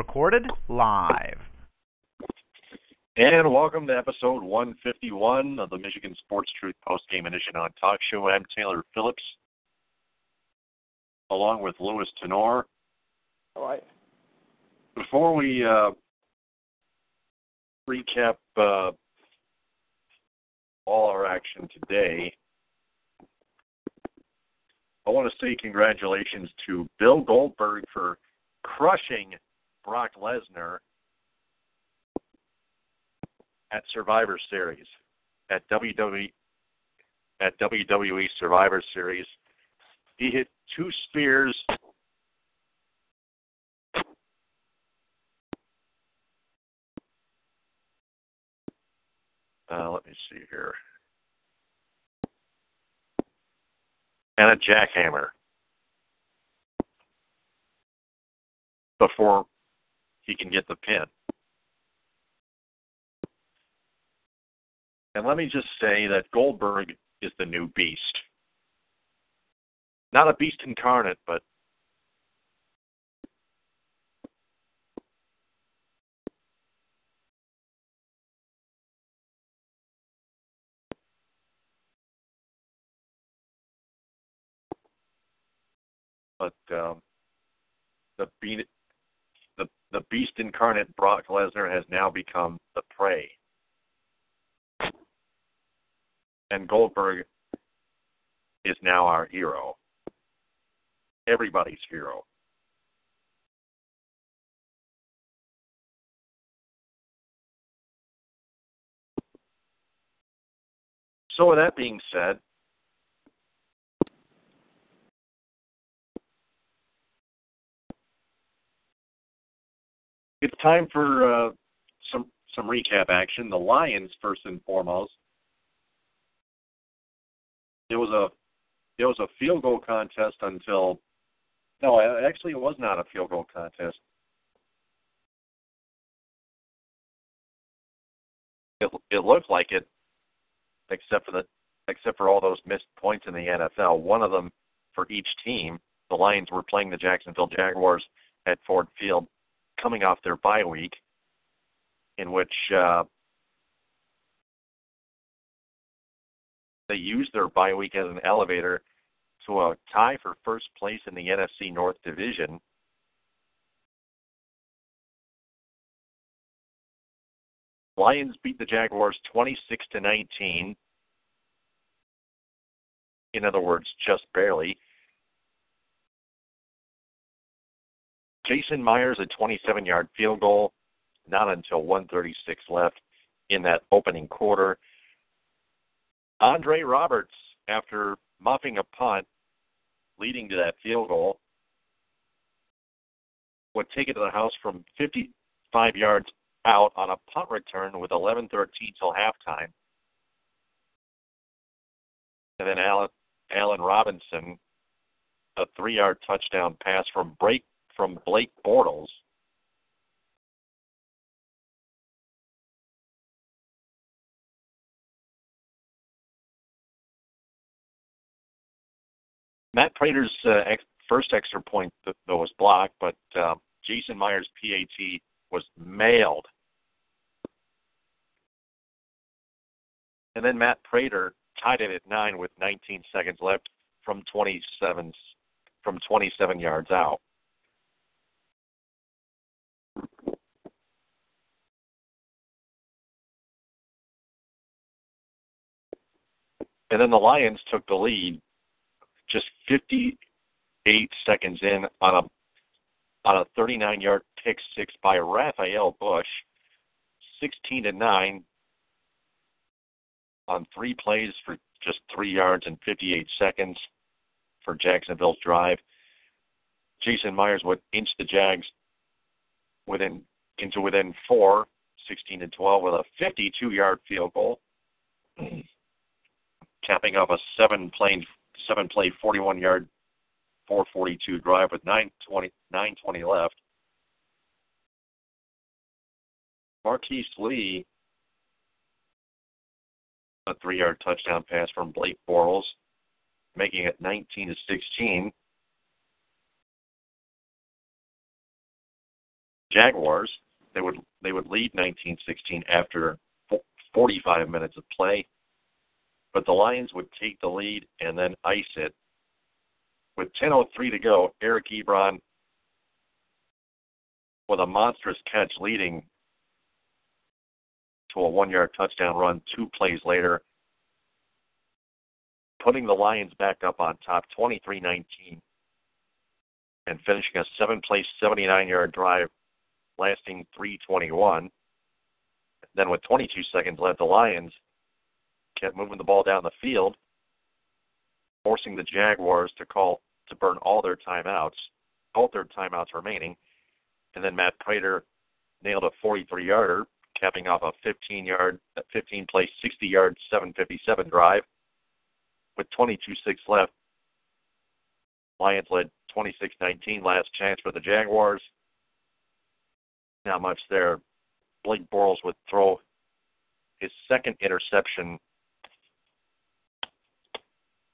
Recorded live. And welcome to episode 151 of the Michigan Sports Truth Post Game Edition on Talk Show. I'm Taylor Phillips, along with Louis Tenor. All right. Before we uh, recap uh, all our action today, I want to say congratulations to Bill Goldberg for crushing Brock Lesnar at Survivor Series at WWE at WWE Survivor Series. He hit two spears. Uh, let me see here. And a jackhammer before he can get the pin. And let me just say that Goldberg is the new beast. Not a beast incarnate, but but um, the the beast incarnate Brock Lesnar has now become the prey. And Goldberg is now our hero. Everybody's hero. So with that being said, it's time for uh, some some recap action. The Lions, first and foremost, it was a it was a field goal contest until no, actually it was not a field goal contest. It it looked like it, except for the except for all those missed points in the NFL. One of them for each team. The Lions were playing the Jacksonville Jaguars at Ford Field coming off their bye week, in which uh, they used their bye week as an elevator to a tie for first place in the NFC North Division. Lions beat the Jaguars 26 to 19. In other words, just barely. Jason Myers, a 27 yard field goal, not until 136 left in that opening quarter. Andre Roberts, after muffing a punt leading to that field goal, would take it to the house from 55 yards out on a punt return with 11:13 till halftime. And then Allen, Allen Robinson, a three-yard touchdown pass from break from Blake Bortles. Matt Prater's uh, ex- first extra point though was blocked, but uh, Jason Myers' PAT was mailed. And then Matt Prater tied it at nine with 19 seconds left from 27 from 27 yards out. And then the Lions took the lead just 58 seconds in on a on a 39 yard pick six by Rafael Bush, 16 to 9 on three plays for just three yards and 58 seconds. for Jacksonville's drive. Jason Myers would inch the Jags within into within four, 16 and 12, with a 52-yard field goal, capping off a seven-play, seven-play, 41-yard, 442 drive with 9:20 9:20 left. Marquise Lee, a three-yard touchdown pass from Blake Bortles, making it 19 to 16. Jaguars, they would they would lead 19-16 after 45 minutes of play, but the Lions would take the lead and then ice it. With 10:03 to go, Eric Ebron with a monstrous catch leading to a one-yard touchdown run two plays later, putting the Lions back up on top 23-19 and finishing a seven-play, 79-yard drive lasting 321. Then with 22 seconds left, the Lions kept moving the ball down the field, forcing the Jaguars to call to burn all their timeouts, all their timeouts remaining. And then Matt Prater nailed a 43-yarder, capping off a 15-yard, 15-play, 60-yard, 757 drive. With 22-6 left, Lions led 26-19. Last chance for the Jaguars not much there. Blake Bortles would throw his second interception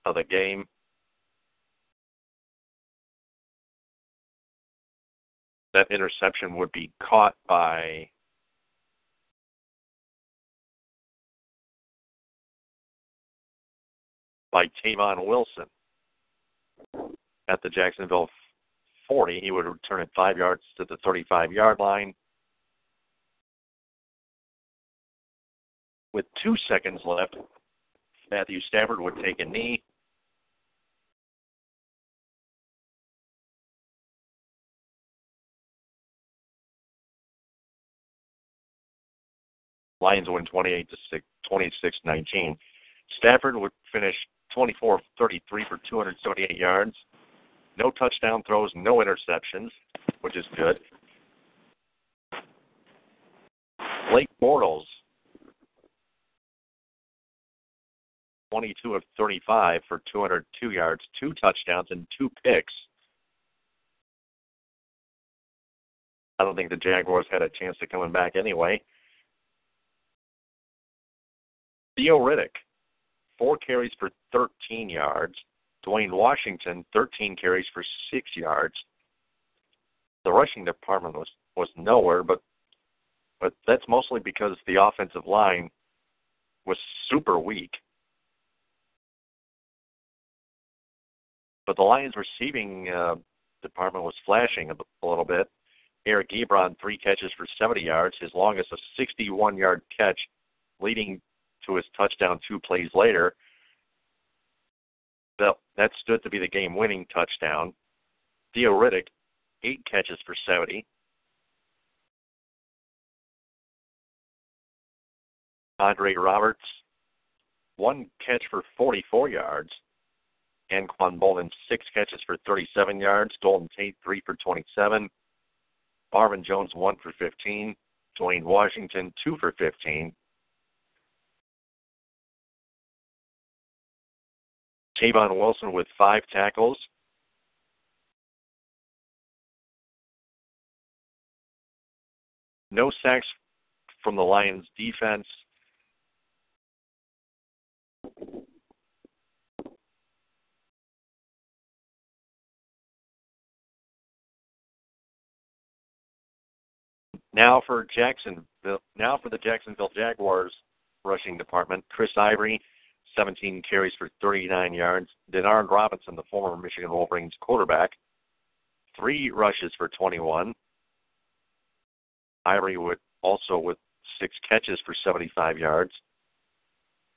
of the game. That interception would be caught by by Tavon Wilson at the Jacksonville 40. He would return it five yards to the 35 yard line. With two seconds left, Matthew Stafford would take a knee. Lions win 28 to 26 19. Stafford would finish 24 33 for 278 yards. No touchdown throws, no interceptions, which is good. Blake Bortles, 22 of 35 for 202 yards, two touchdowns, and two picks. I don't think the Jaguars had a chance of coming back anyway. Theo Riddick, four carries for 13 yards. Dwayne Washington, 13 carries for six yards. The rushing department was was nowhere, but but that's mostly because the offensive line was super weak. But the Lions' receiving uh, department was flashing a, a little bit. Eric Ebron, three catches for 70 yards, his longest a 61-yard catch, leading to his touchdown two plays later that, that stood to be the game winning touchdown. Theo Riddick, eight catches for 70. Andre Roberts, one catch for 44 yards. Anquan Boldin, six catches for 37 yards. Golden Tate, three for 27. Marvin Jones, one for 15. Dwayne Washington, two for 15. Tavon Wilson with five tackles. No sacks from the Lions defense. Now for Jacksonville, now for the Jacksonville Jaguars rushing department, Chris Ivory, 17 carries for 39 yards. Denard Robinson, the former Michigan Wolverines quarterback, three rushes for 21. Ivory would also with six catches for 75 yards.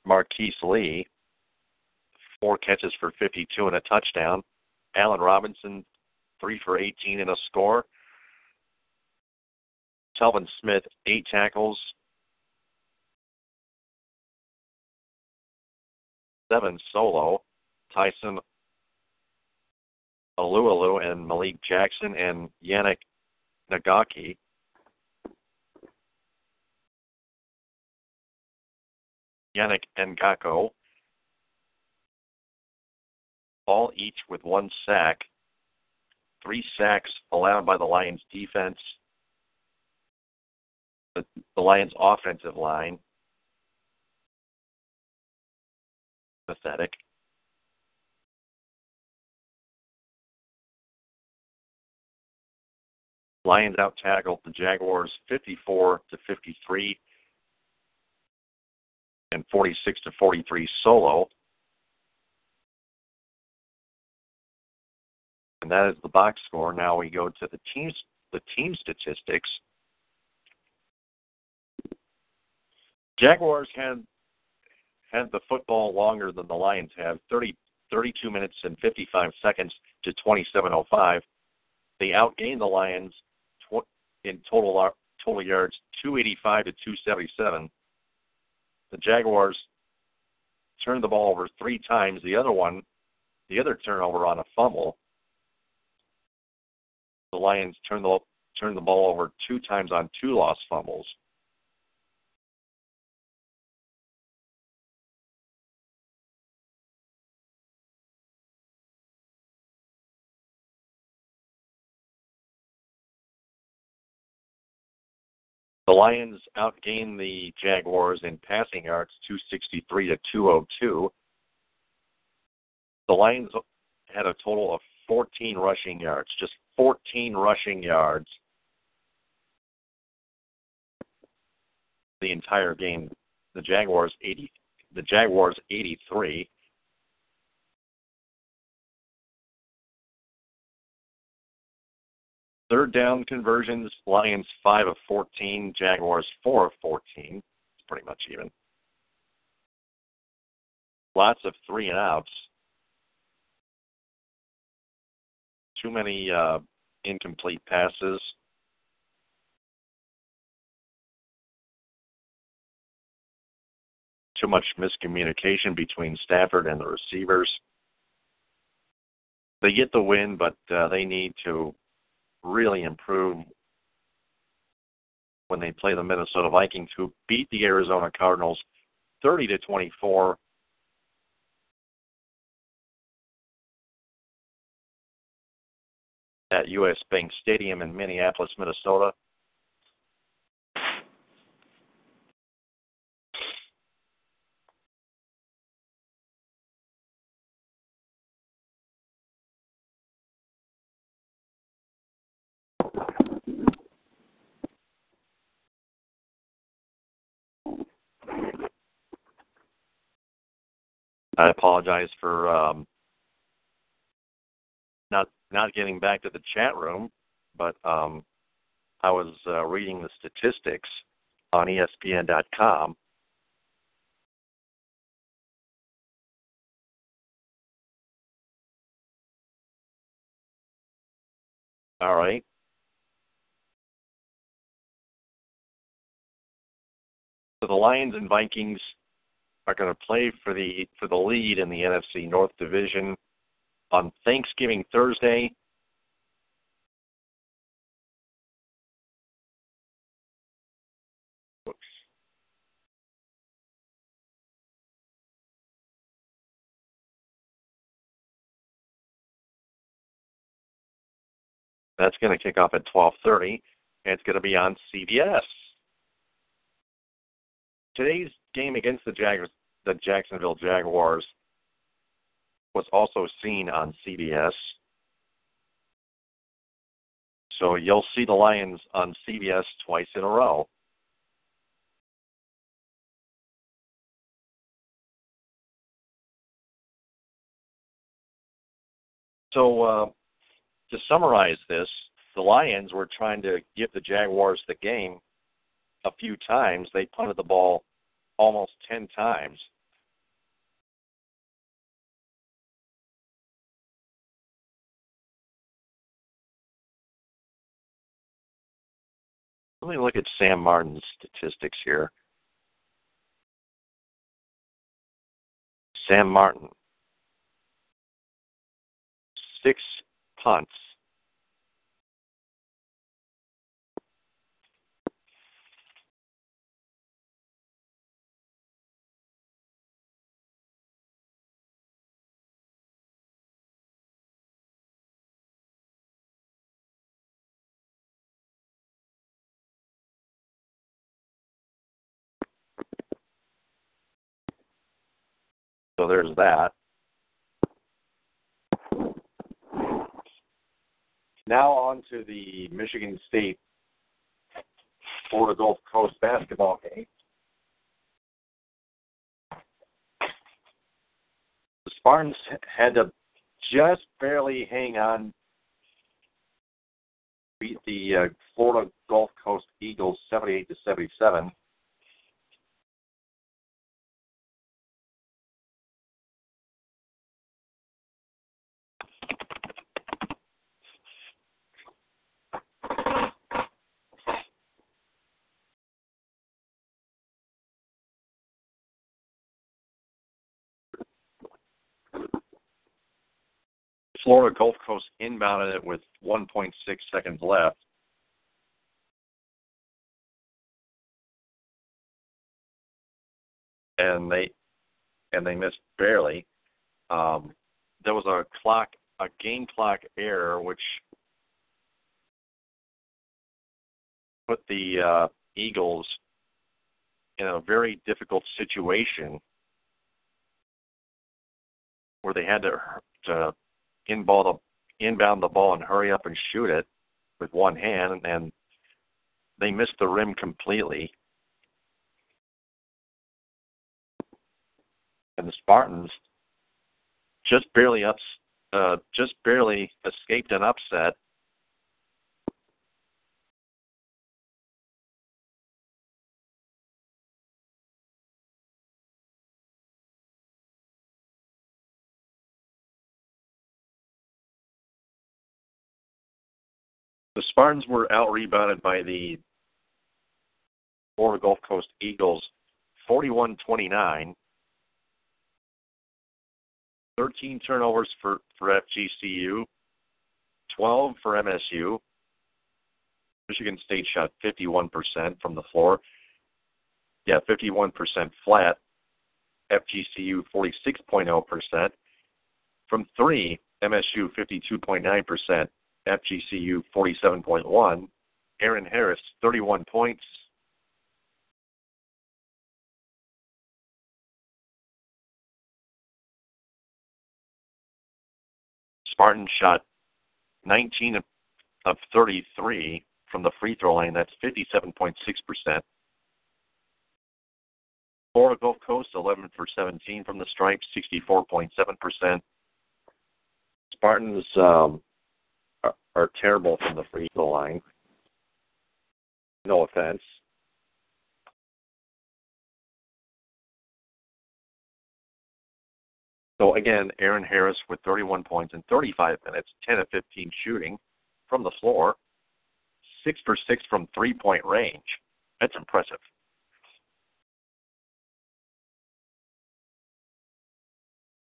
Marquise Lee, four catches for 52 and a touchdown. Allen Robinson, three for 18 and a score. Telvin Smith, eight tackles, seven solo. Tyson Alualu and Malik Jackson and Yannick Nagaki. Yannick Ngakoue, all each with one sack. Three sacks allowed by the Lions defense. The, the Lions offensive line. Pathetic. Lions out tackled the Jaguars 54 to 53 and 46 to 43 solo. And that is the box score. Now we go to the teams the team statistics. Jaguars had had the football longer than the Lions have, 30, 32 minutes and 55 seconds to 27:05. They outgained the Lions tw- in total uh, total yards, 285 to 277 the Jaguars turned the ball over three times. The other one, the other turnover on a fumble. The Lions turned the turned the ball over two times on two lost fumbles. The Lions outgained the Jaguars in passing yards 263 to 202. The Lions had a total of 14 rushing yards, just 14 rushing yards the entire game. The Jaguars 80 the Jaguars 83. Third down conversions, Lions 5 of 14, Jaguars 4 of 14. It's pretty much even. Lots of three and outs. Too many uh, incomplete passes. Too much miscommunication between Stafford and the receivers. They get the win, but uh, they need to really improve when they play the Minnesota Vikings, who beat the Arizona Cardinals 30 to 24. At U.S. Bank Stadium in Minneapolis, Minnesota. I apologize for um, not not getting back to the chat room, but um, I was uh, reading the statistics on ESPN.com. All right. So the Lions and Vikings are going to play for the for the lead in the NFC North Division on Thanksgiving Thursday. That's going to kick off at 12:30, and it's going to be on CBS. Today's game against the Jaguars, the Jacksonville Jaguars, was also seen on CBS. So you'll see the Lions on CBS twice in a row. So uh, to summarize this, the Lions were trying to give the Jaguars the game a few times. They punted the ball almost 10 times. Let me look at Sam Martin's statistics here. Sam Martin, six punts. So there's that. Now on to the Michigan State Florida Gulf Coast basketball game. The Spartans had to just barely hang on, beat the uh, Florida Gulf Coast Eagles 78 to 77. Florida Gulf Coast inbounded it with 1.6 seconds left. And they and they missed barely. Um, there was a clock, a game clock error, which put the uh, Eagles in a very difficult situation where they had to to inball the inbound the ball and hurry up and shoot it with one hand, and they missed the rim completely. And the Spartans just barely ups, uh, just barely escaped an upset. Spartans were out rebounded by the Florida Gulf Coast Eagles 41 29. 13 turnovers for, for FGCU, 12 for MSU. Michigan State shot 51% from the floor. Yeah, 51% flat. FGCU 46.0%. From three, MSU 52.9%. FGCU 47.1. Eron Harris 31 points. Spartan shot 19 of, of 33 from the free throw line. That's 57.6%. Florida Gulf Coast 11 for 17 from the stripe, 64.7%. Spartans um, are, terrible from the free throw line. No offense. So again, Eron Harris with 31 points in 35 minutes, 10 of 15 shooting from the floor, six for six from three point range. That's impressive.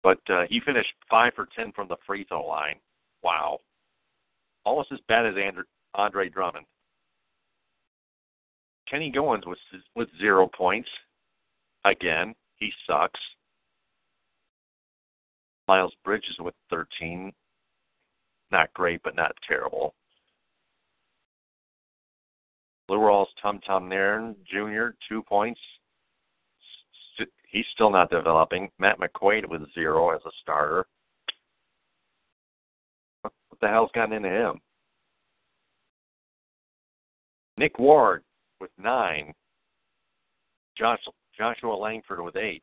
But uh, he finished five for 10 from the free throw line. Wow. Almost as bad as Andre, Andre Drummond. Kenny Goins with with zero points. Again, he sucks. Miles Bridges with 13. Not great, but not terrible. Lourawls Tum Tum Nairn Jr., two points. He's still not developing. Matt McQuaid with zero as a starter. The hell's gotten into him? Nick Ward with nine. Josh, Joshua Langford with eight.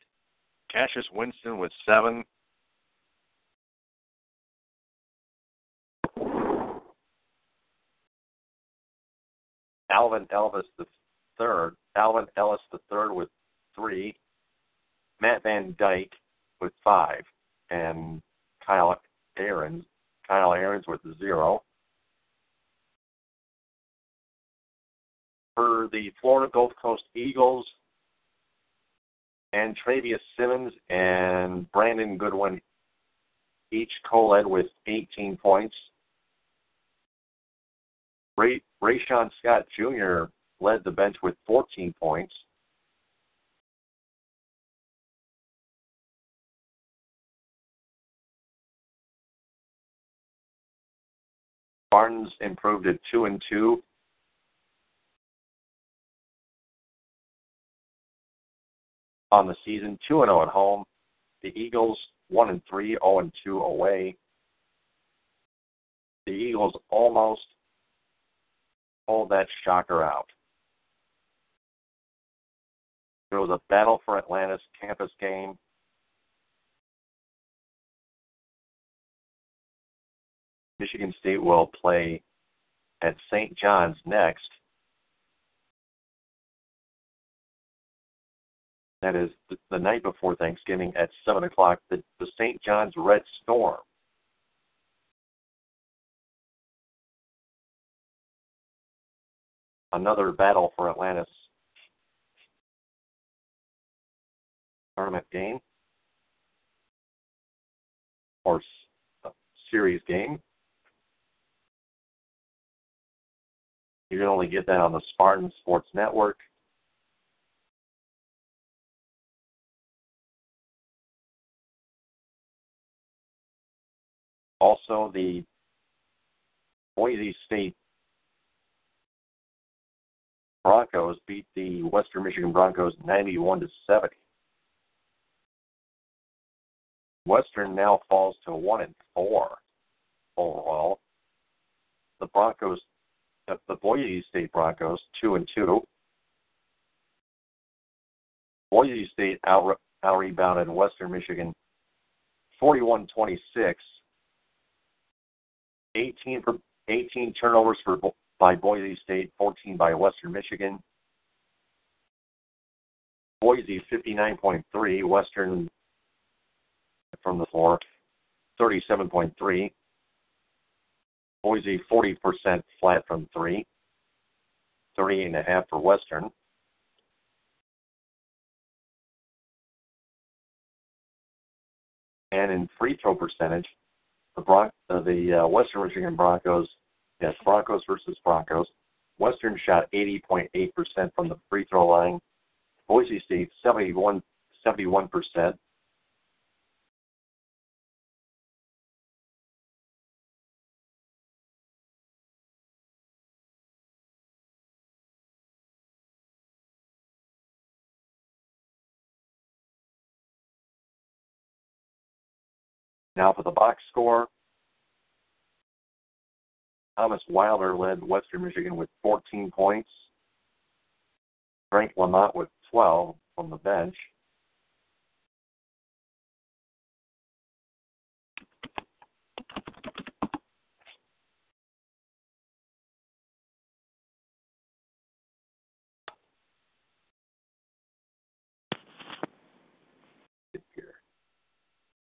Cassius Winston with seven. Alvin Elvis the third, Alvin Ellis the third with three, Matt Van Dyk with five, and Kyle Ahrens, Kyle Ahrens with zero. For the Florida Gulf Coast Eagles, and Travius Simmons and Brandon Goodwin each co-led with 18 points. Ray Rayshon Scott Jr. led the bench with 14 points. Barnes improved at two and two. On the season, two and zero at home. The Eagles one and three, zero and two away. The Eagles almost pulled that shocker out. There was a battle for Atlantis campus game. Michigan State will play at St. John's next. That is the, the night before Thanksgiving at 7 o'clock, the, the St. John's Red Storm. Another battle for Atlantis tournament game or uh, series game. You can only get that on the Spartan Sports Network. Also, the Boise State Broncos beat the Western Michigan Broncos 91 to 70. Western now falls to one and four overall. The Broncos, the Boise State Broncos, two and two. Boise State out out rebounded Western Michigan 41-26 18 for 18 turnovers for by Boise State, 14 by Western Michigan. Boise 59.3, Western from the floor 37.3. Boise 40% flat from three, 38.5 for Western. And in free throw percentage, the Bron- uh, the uh, Western Michigan Broncos, yes, Broncos versus Broncos. Western shot 80.8% from the free throw line. Boise State 71 71%. Now for the box score, Thomas Wilder led Western Michigan with 14 points. Frank Lamont with 12 from the bench.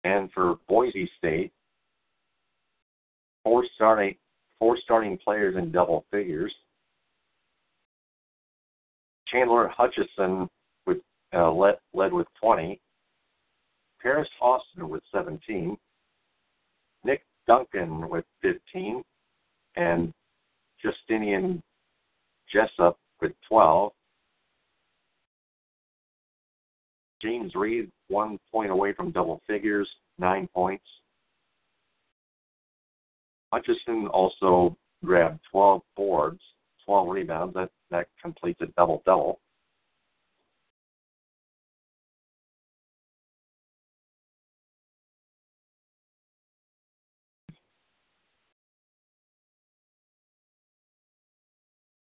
And for Boise State, four starting four starting players in double figures. Chandler Hutchison with uh, led, led with 20. Paris Austin with 17. Nick Duncan with 15. And Justinian Jessup with 12. James Reed, one point away from double figures, nine points. Hutchison also grabbed 12 boards, 12 rebounds. That, that completes a double double.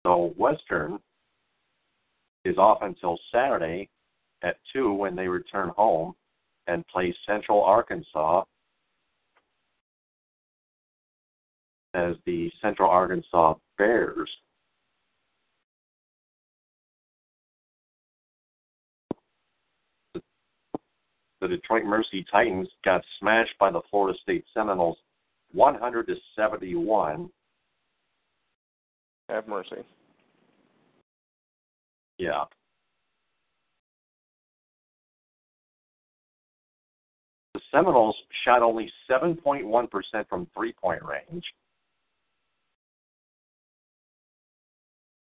So Western is off until Saturday at 2 when they return home and play Central Arkansas as the Central Arkansas Bears. The Detroit Mercy Titans got smashed by the Florida State Seminoles 100 to 71. Have mercy. Yeah. The Seminoles shot only 7.1% from three point range.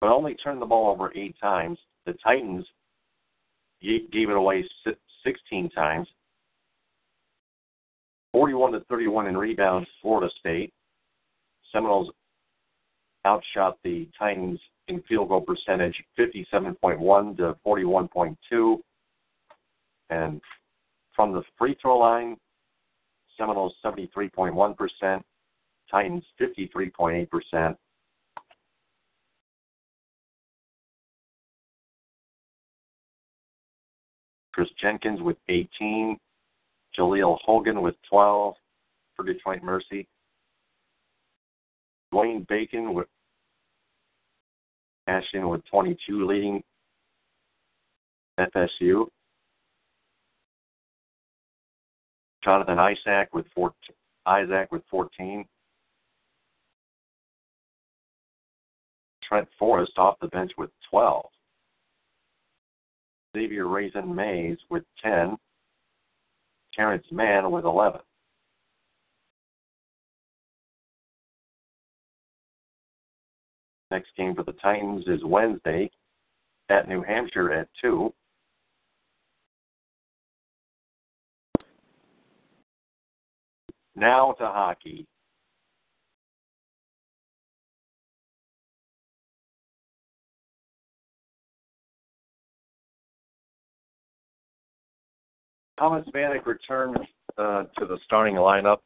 but only turned the ball over eight times. The Titans gave it away 16 times. 41 to 31 in rebounds, Florida State. Seminoles outshot the Titans in field goal percentage 57.1 to 41.2. And from the free throw line, Seminoles 73.1%, Titans 53.8%. Chris Jenkins with 18, Jaleel Hogan with 12 for Detroit Mercy. Dwayne Bacon with Ashton with 22 leading FSU. Jonathan Isaac with 14, Isaac with 14. Trent Forrest off the bench with 12. Xavier Rathan-Mayes with 10. Terrence Mann with 11. Next game for the Titans is Wednesday at New Hampshire at 2. Now to hockey. Thomas Vanek returned uh, to the starting lineup.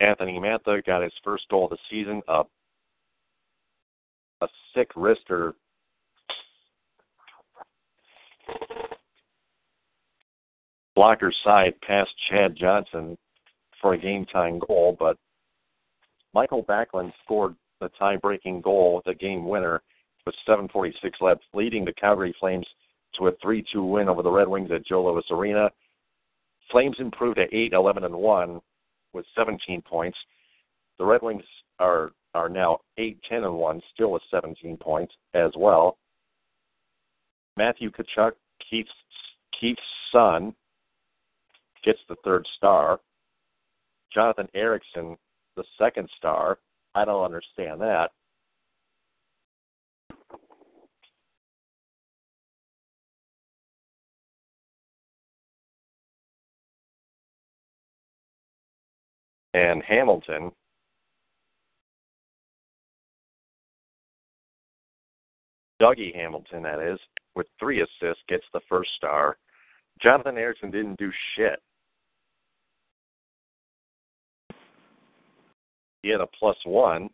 Anthony Mantha got his first goal of the season, a, a sick wrister. Blocker side past Chad Johnson for a game time goal, but Mikael Backlund scored the tie breaking goal, the game winner, with 7.46 left, leading the Calgary Flames to a 3 2 win over the Red Wings at Joe Louis Arena. Flames improved to 8 11 and 1 with 17 points. The Red Wings are are now 8 10 and 1, still with 17 points as well. Matthew Tkachuk, Keith's, Keith's son, gets the third star. Jonathan Ericsson, the second star. I don't understand that. And Hamilton, Dougie Hamilton, that is, with three assists, gets the first star. Jonathan Ericsson didn't do shit. Had a plus one.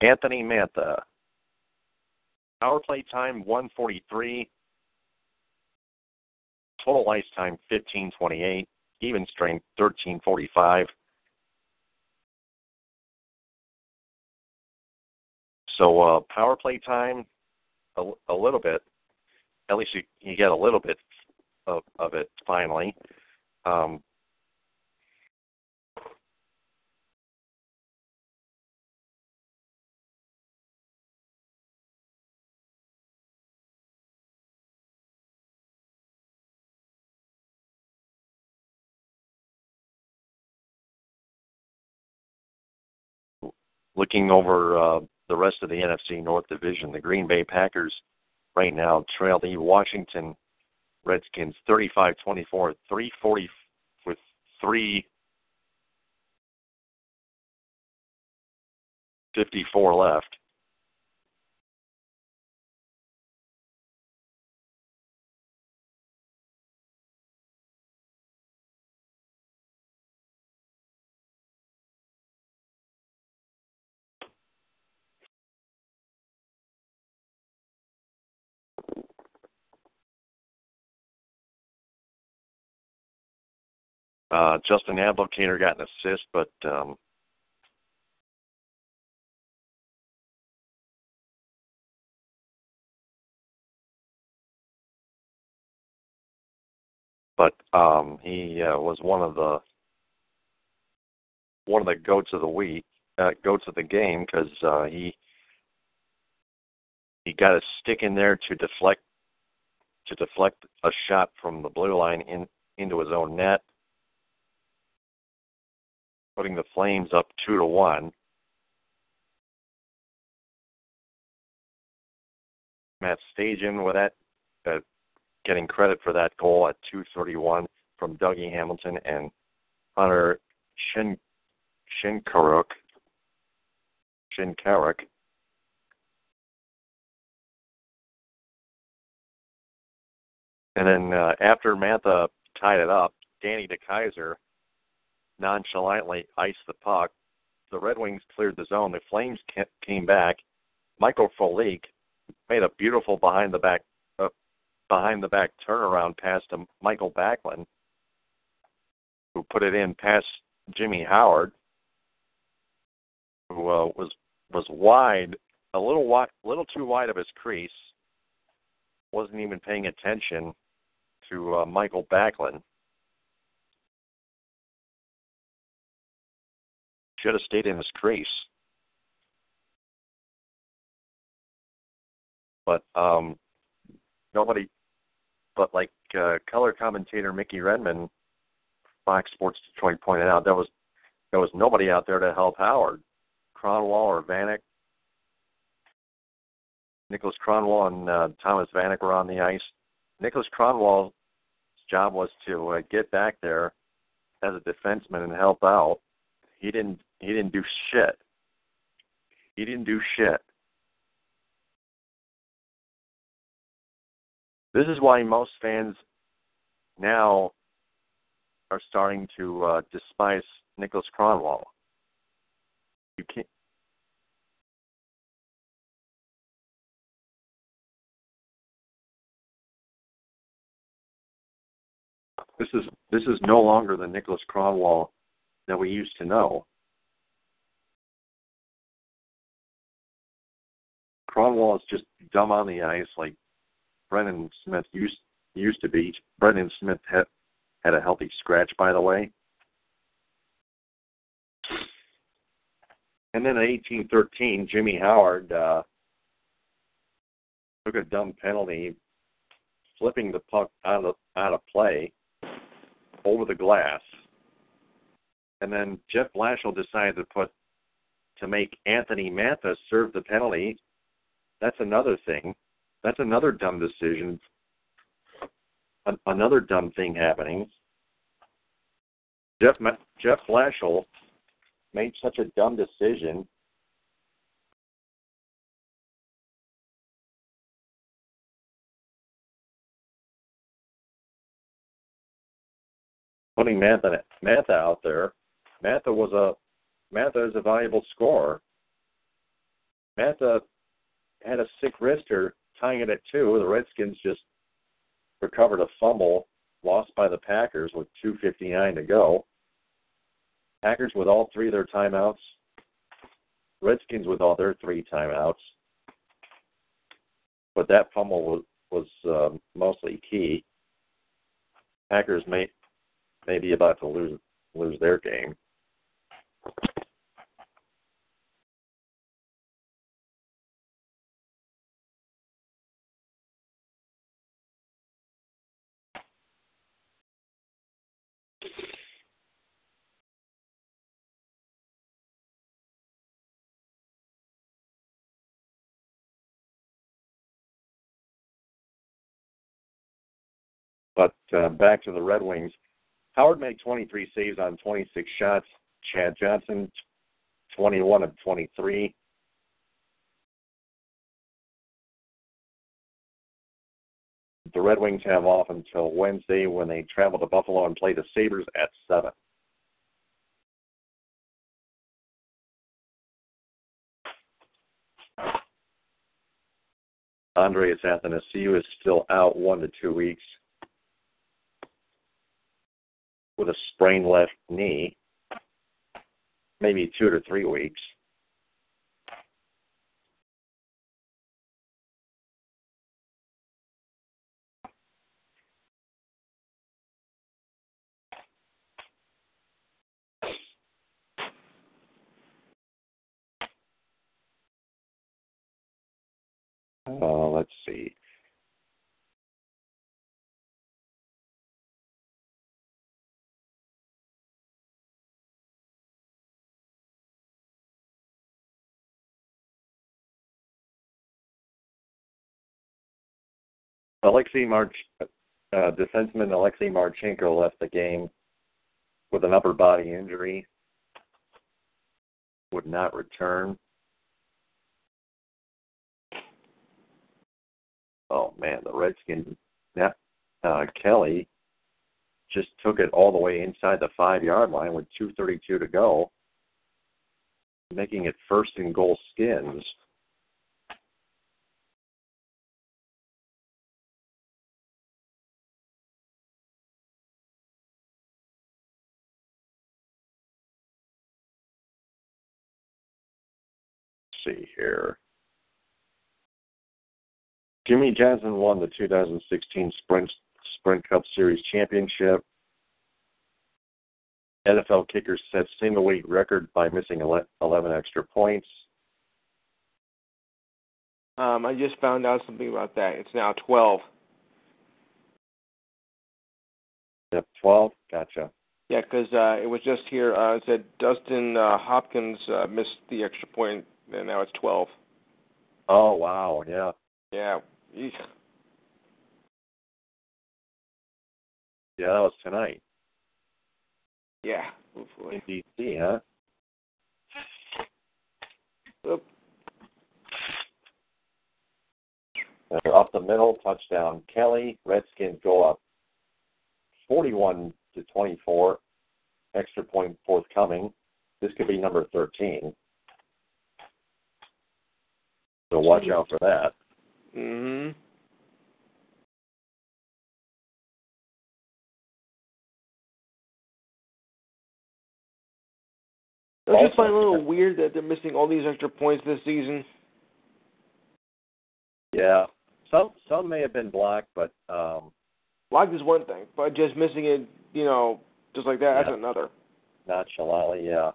Anthony Mantha. Power play time 143. Total ice time 1528. Even strength 1345. So uh, power play time, a, a little bit. At least you, you get a little bit of, of it finally. Um, looking over uh, the rest of the NFC North Division, the Green Bay Packers right now trail the Washington Redskins 35 24, 340 with three fifty-four left. Uh, Justin Abdelkader got an assist, but um, but um, he uh, was one of the one of the goats of the week, uh, goats of the game, because uh, he he got a stick in there to deflect to deflect a shot from the blue line in into his own net putting the Flames up two to one. Matt Stajan with that, uh, getting credit for that goal at 2:31 from Dougie Hamilton and Hunter Shin Shinkaruk. Shinkaruk. And then uh, after Mantha tied it up, Danny DeKeyser nonchalantly iced the puck. The Red Wings cleared the zone. The Flames came back. Michael Frolik made a beautiful behind the back uh, behind the back turnaround pass to Mikael Backlund, who put it in past Jimmy Howard, who uh, was was wide, a little wide, little too wide of his crease. Wasn't even paying attention to uh, Mikael Backlund. Should have stayed in his crease. But um, nobody, but like uh, color commentator Mickey Redmond, Fox Sports Detroit pointed out, there was there was nobody out there to help Howard. Kronwall or Vanek. Nicholas Kronwall and uh, Thomas Vanek were on the ice. Nicholas Kronwall's job was to uh, get back there as a defenseman and help out. He didn't. He didn't do shit. He didn't do shit. This is why most fans now are starting to uh, despise Nicholas Kronwall. You can't. This is this is no longer the Nicholas Kronwall that we used to know. Kronwall is just dumb on the ice like Brendan Smith used used to be. Brendan Smith had had a healthy scratch, by the way. And then in 1813, Jimmy Howard uh, took a dumb penalty, flipping the puck out of out of play over the glass. And then Jeff Blashill decided to put to make Anthony Mantha serve the penalty. That's another thing. That's another dumb decision. Another dumb thing happening. Jeff Jeff Blashill made such a dumb decision. Putting Mantha out there, Mantha was a Mantha is a valuable scorer. Mantha had a sick wrister tying it at two. The Redskins just recovered a fumble lost by the Packers with 2:59 to go. Packers with all three of their timeouts. Redskins with all their three timeouts. But that fumble was was uh, mostly key. Packers may may be about to lose lose their game. But uh, back to the Red Wings. Howard made 23 saves on 26 shots. Chad Johnson, 21 of 23. The Red Wings have off until Wednesday when they travel to Buffalo and play the Sabres at 7. Andreas Athanasiou is still out one to two weeks with a sprained left knee, maybe two to three weeks. Uh, let's see. Alexei March, uh, defenseman Alexei Marchenko left the game with an upper body injury. Would not return. Oh man, the Redskins. Uh, Kelley just took it all the way inside the five yard line with 2:32 to go, making it first and goal skins. See here. Jimmie Johnson won the 2016 Sprint Sprint Cup Series championship. NFL kicker set single week record by missing 11 extra points. Um, I just found out something about that. It's now 12. Yep, 12. Gotcha. Yeah, because uh, it was just here. Uh, it said Dustin uh, Hopkins uh, missed the extra point, and now it's 12. Oh wow! Yeah. Yeah. Eesh. Yeah, that was tonight. Yeah. Oh, Hopefully. In DC, huh? Oop. They're up the middle, touchdown. Kelley, Redskins go up 41 to 24. Extra point forthcoming. This could be number 13. So watch out for that. Mhm. I just find it a little weird that they're missing all these extra points this season. Yeah, some some may have been blocked, but um, Blocked is one thing, but just missing it, you know, just like that, Yeah. that's another. nonchalantly, yeah,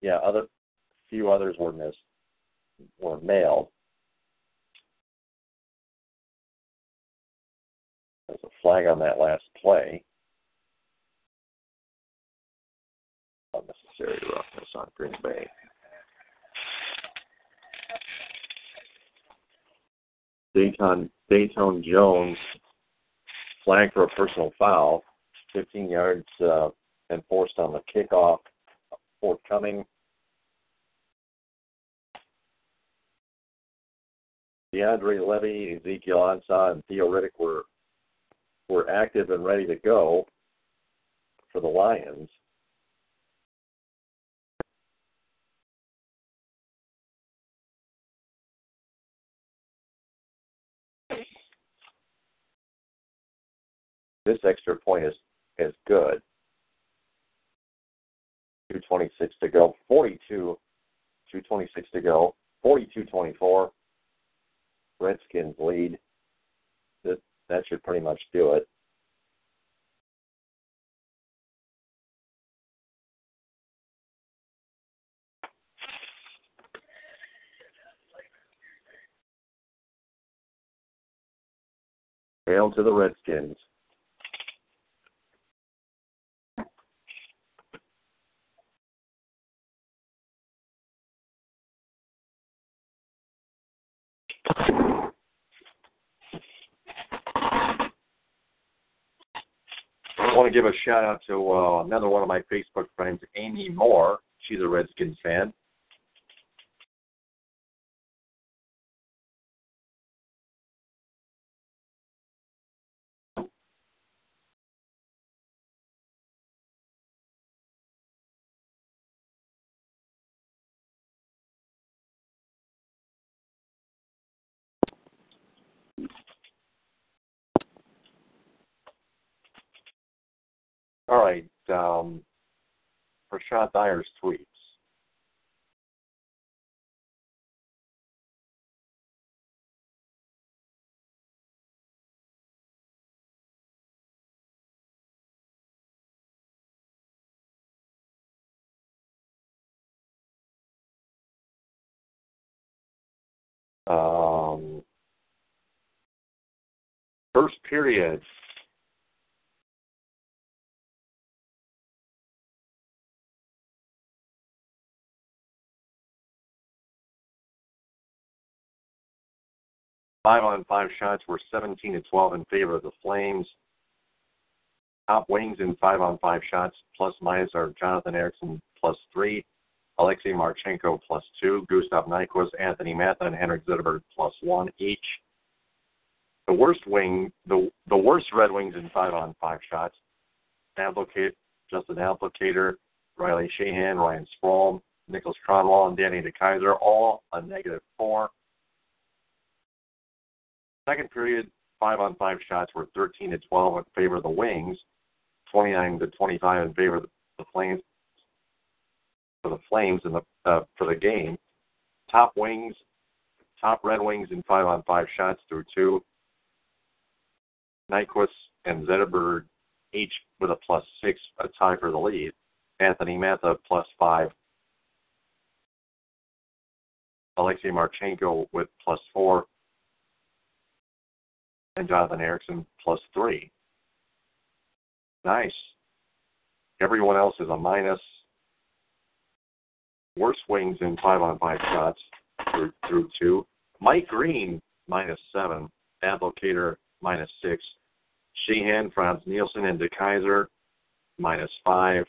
yeah. Other few others were missed, were mailed. There's a flag on that last play. Unnecessary roughness on Green Bay. Dayton Dayton Jones flagged for a personal foul, 15 yards uh, enforced on the kickoff forthcoming. DeAndre Levy, Ezekiel Ansah, and Theo Riddick were were active and ready to go for the Lions. This extra point is is good. 226 to go. 42, 226 to go. 42-24. Redskins lead. That should pretty much do it. Hail to the Redskins. I want to give a shout out to uh, another one of my Facebook friends, Amy Moore. She's a Redskins fan. All right. Um, Prashanth Iyer's tweets. Um, first period, Five on five shots were 17 to 12 in favor of the Flames. Top wings in five on five shots plus minus are Jonathan Ericsson plus three, Alexei Marchenko plus two, Gustav Nyquist, Anthony Mantha, and Henrik Zetterberg plus one each. The worst wing, the the worst Red Wings in five on five shots, Applicate, Justin Abdelkader, Riley Sheahan, Ryan Sproul, Nicholas Kronwall, and Danny DeKeyser, all a negative four. Second period, five on five shots were 13 to 12 in favor of the Wings, 29 to 25 in favor of the Flames. For the Flames in the uh, for the game, top Wings, top Red Wings in five on five shots through two. Nyquist and Zetterberg each with a plus six, a tie for the lead. Anthony Mantha plus five. Alexei Marchenko with plus four. And Jonathan Ericsson plus three. Nice. Everyone else is a minus. Worst wings in five on five shots through, through two. Mike Green minus seven. Abdelkader minus six. Sheahan, Frans Nielsen, and DeKeyser minus five.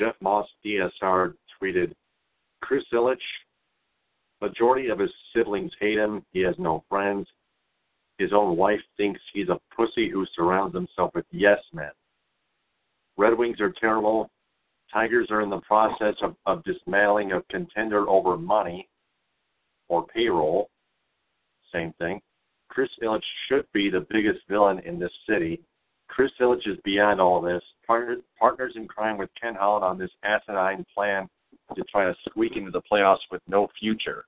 Jeff Moss DSR tweeted, Chris Ilitch, majority of his siblings hate him. He has no friends. His own wife thinks he's a pussy who surrounds himself with yes men. Red Wings are terrible. Tigers are in the process of, of dismantling a contender over money or payroll. Same thing. Chris Ilitch should be the biggest villain in this city. Chris Ilitch is beyond all this. Partner, partners in crime with Ken Holland on this asinine plan to try to squeak into the playoffs with no future.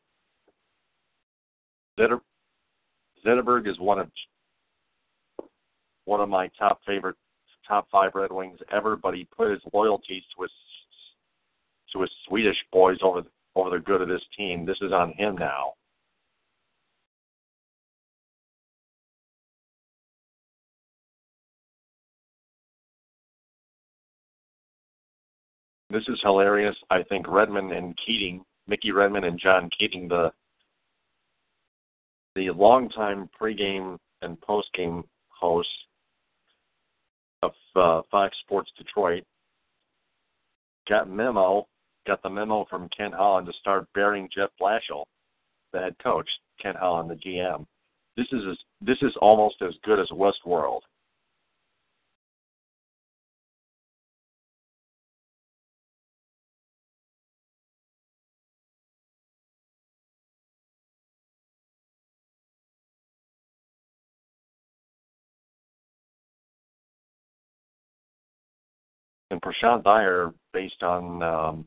Zetter, Zetterberg is one of one of my top favorite top five Red Wings ever, but he put his loyalties to his to his Swedish boys over over the good of this team. This is on him now. This is hilarious. I think Redmond and Keating, Mickey Redmond and John Keating, the the longtime pregame and postgame hosts of uh, Fox Sports Detroit, got memo, got the memo from Ken Holland to start burying Jeff Blashill, the head coach, Ken Holland, the GM. This is this is almost as good as Westworld. And Prashanth Iyer, based on um,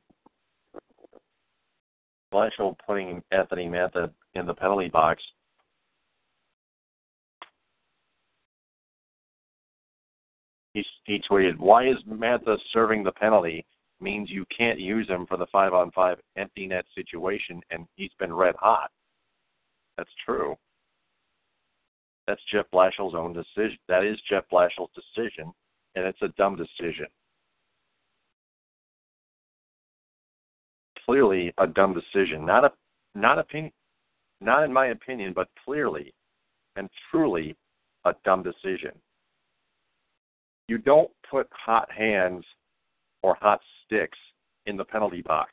putting Anthony Mantha in the penalty box, he, he tweeted, "Why is Mantha serving the penalty? Means you can't use him for the five-on-five empty net situation, and he's been red hot." That's true. That's Jeff Blashill's own decision. That is Jeff Blashill's decision, and it's a dumb decision. Clearly a dumb decision. Not a not opinion not in my opinion, but clearly and truly a dumb decision. You don't put hot hands or hot sticks in the penalty box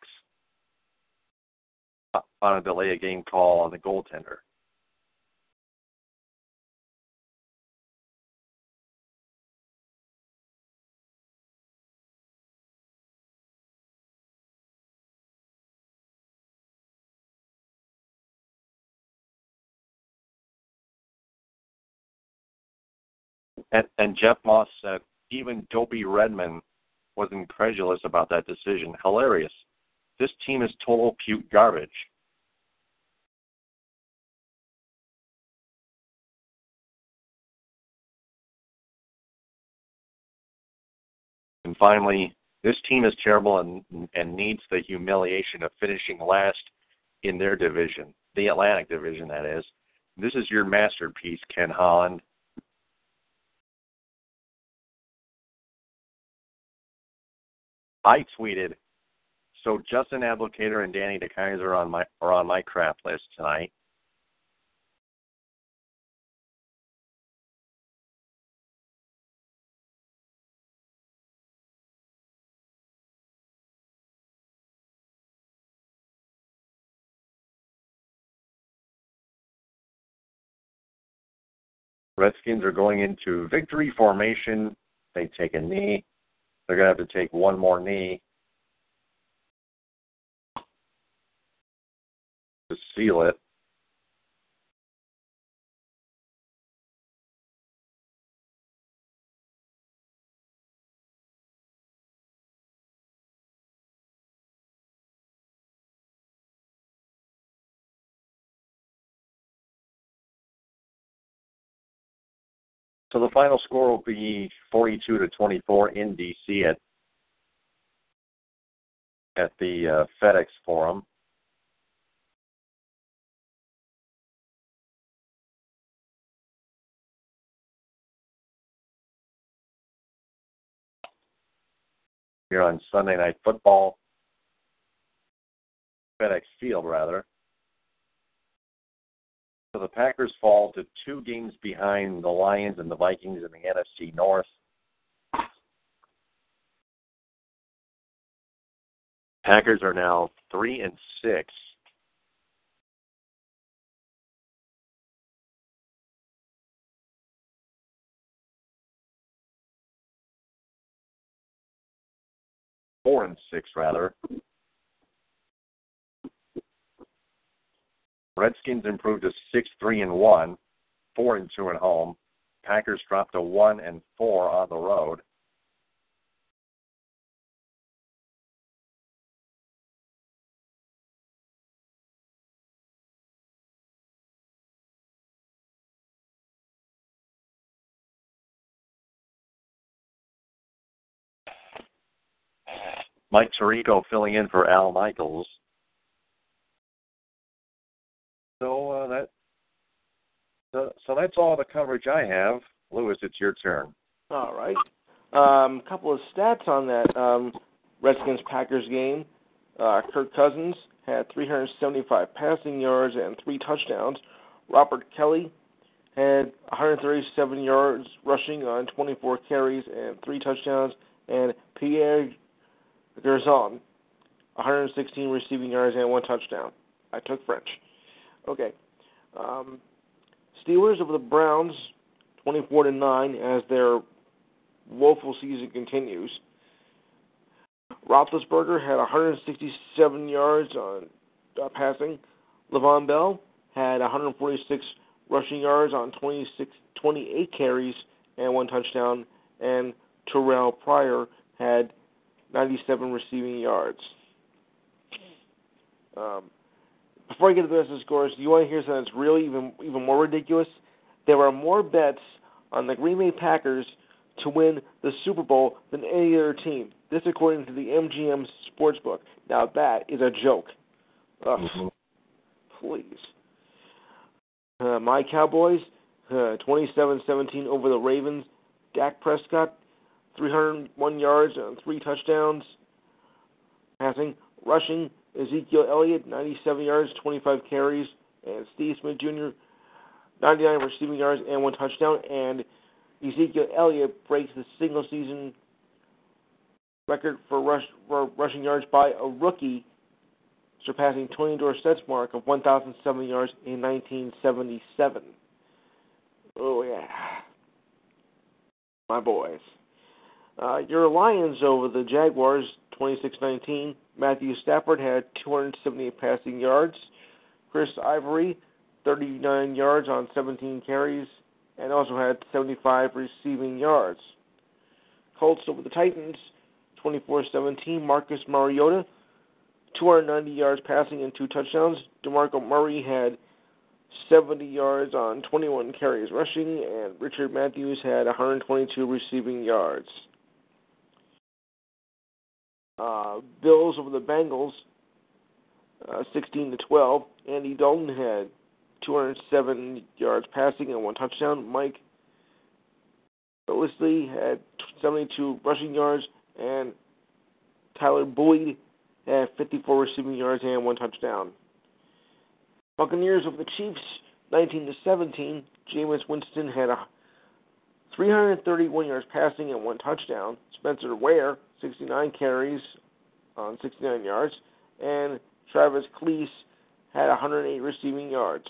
uh, on a delay a game call on the goaltender. And, and Jeff Moss said even Dopey Redmond was incredulous about that decision. Hilarious. This team is total cute garbage. And finally, this team is terrible and and needs the humiliation of finishing last in their division, the Atlantic Division, that is. This is your masterpiece, Ken Holland. I tweeted, so Justin Abdelkader and Danny DeKeyser are on my are on my crap list tonight. Redskins are going into victory formation. They take a knee. They're going to have to take one more knee to seal it. So the final score will be 42 to 24 in DC at at the uh, FedEx Forum. Here on Sunday Night Football, FedEx Field rather. So the Packers fall to two games behind the Lions and the Vikings in the NFC North. Packers are now three and six. Four and six rather. Redskins improved to six three and one, four and two at home. Packers dropped to one and four on the road. Mike Tirico filling in for Al Michaels. So uh, that so, so that's all the coverage I have. Lewis, it's your turn. All right. A um, couple of stats on that um, Redskins Packers game. Uh, Kirk Cousins had 375 passing yards and three touchdowns. Robert Kelley had 137 yards rushing on 24 carries and three touchdowns. And Pierre Garcon, 116 receiving yards and one touchdown. I took French. Okay. Um, Steelers over the Browns, 24 to nine, as their woeful season continues. Roethlisberger had 167 yards on uh, passing. Le'Veon Bell had 146 rushing yards on 26, 28 carries and one touchdown, and Terrelle Pryor had 97 receiving yards. Um, before I get to the rest of the scores, do you want to hear something that's really even even more ridiculous? There are more bets on the Green Bay Packers to win the Super Bowl than any other team. This according to the MGM Sportsbook. Now that is a joke. Ugh. Mm-hmm. Please. Uh, my Cowboys, uh, 27-17 over the Ravens. Dak Prescott, 301 yards and three touchdowns. Passing, rushing, Ezekiel Elliott, 97 yards, 25 carries, and Steve Smith Jr., 99 receiving yards and one touchdown. And Ezekiel Elliott breaks the single season record for, rush, for rushing yards by a rookie, surpassing Tony Dorsett's mark of 1,007 yards in 1977. Oh, yeah. My boys. Uh, your Lions over the Jaguars, 26-19. Matthew Stafford had 278 passing yards. Chris Ivory, 39 yards on 17 carries, and also had 75 receiving yards. Colts over the Titans, 24-17. Marcus Mariota, 290 yards passing and two touchdowns. DeMarco Murray had 70 yards on 21 carries rushing, and Rishard Matthews had 122 receiving yards. Uh, Bills over the Bengals, uh, 16 to 12. Andy Dalton had 207 yards passing and one touchdown. Mike Gillislee had 72 rushing yards, and Tyler Boyd had 54 receiving yards and one touchdown. Buccaneers over the Chiefs, 19 to 17. Jameis Winston had a 331 yards passing and one touchdown. Spencer Ware, 69 carries on 69 yards, and Travis Kelce had 108 receiving yards.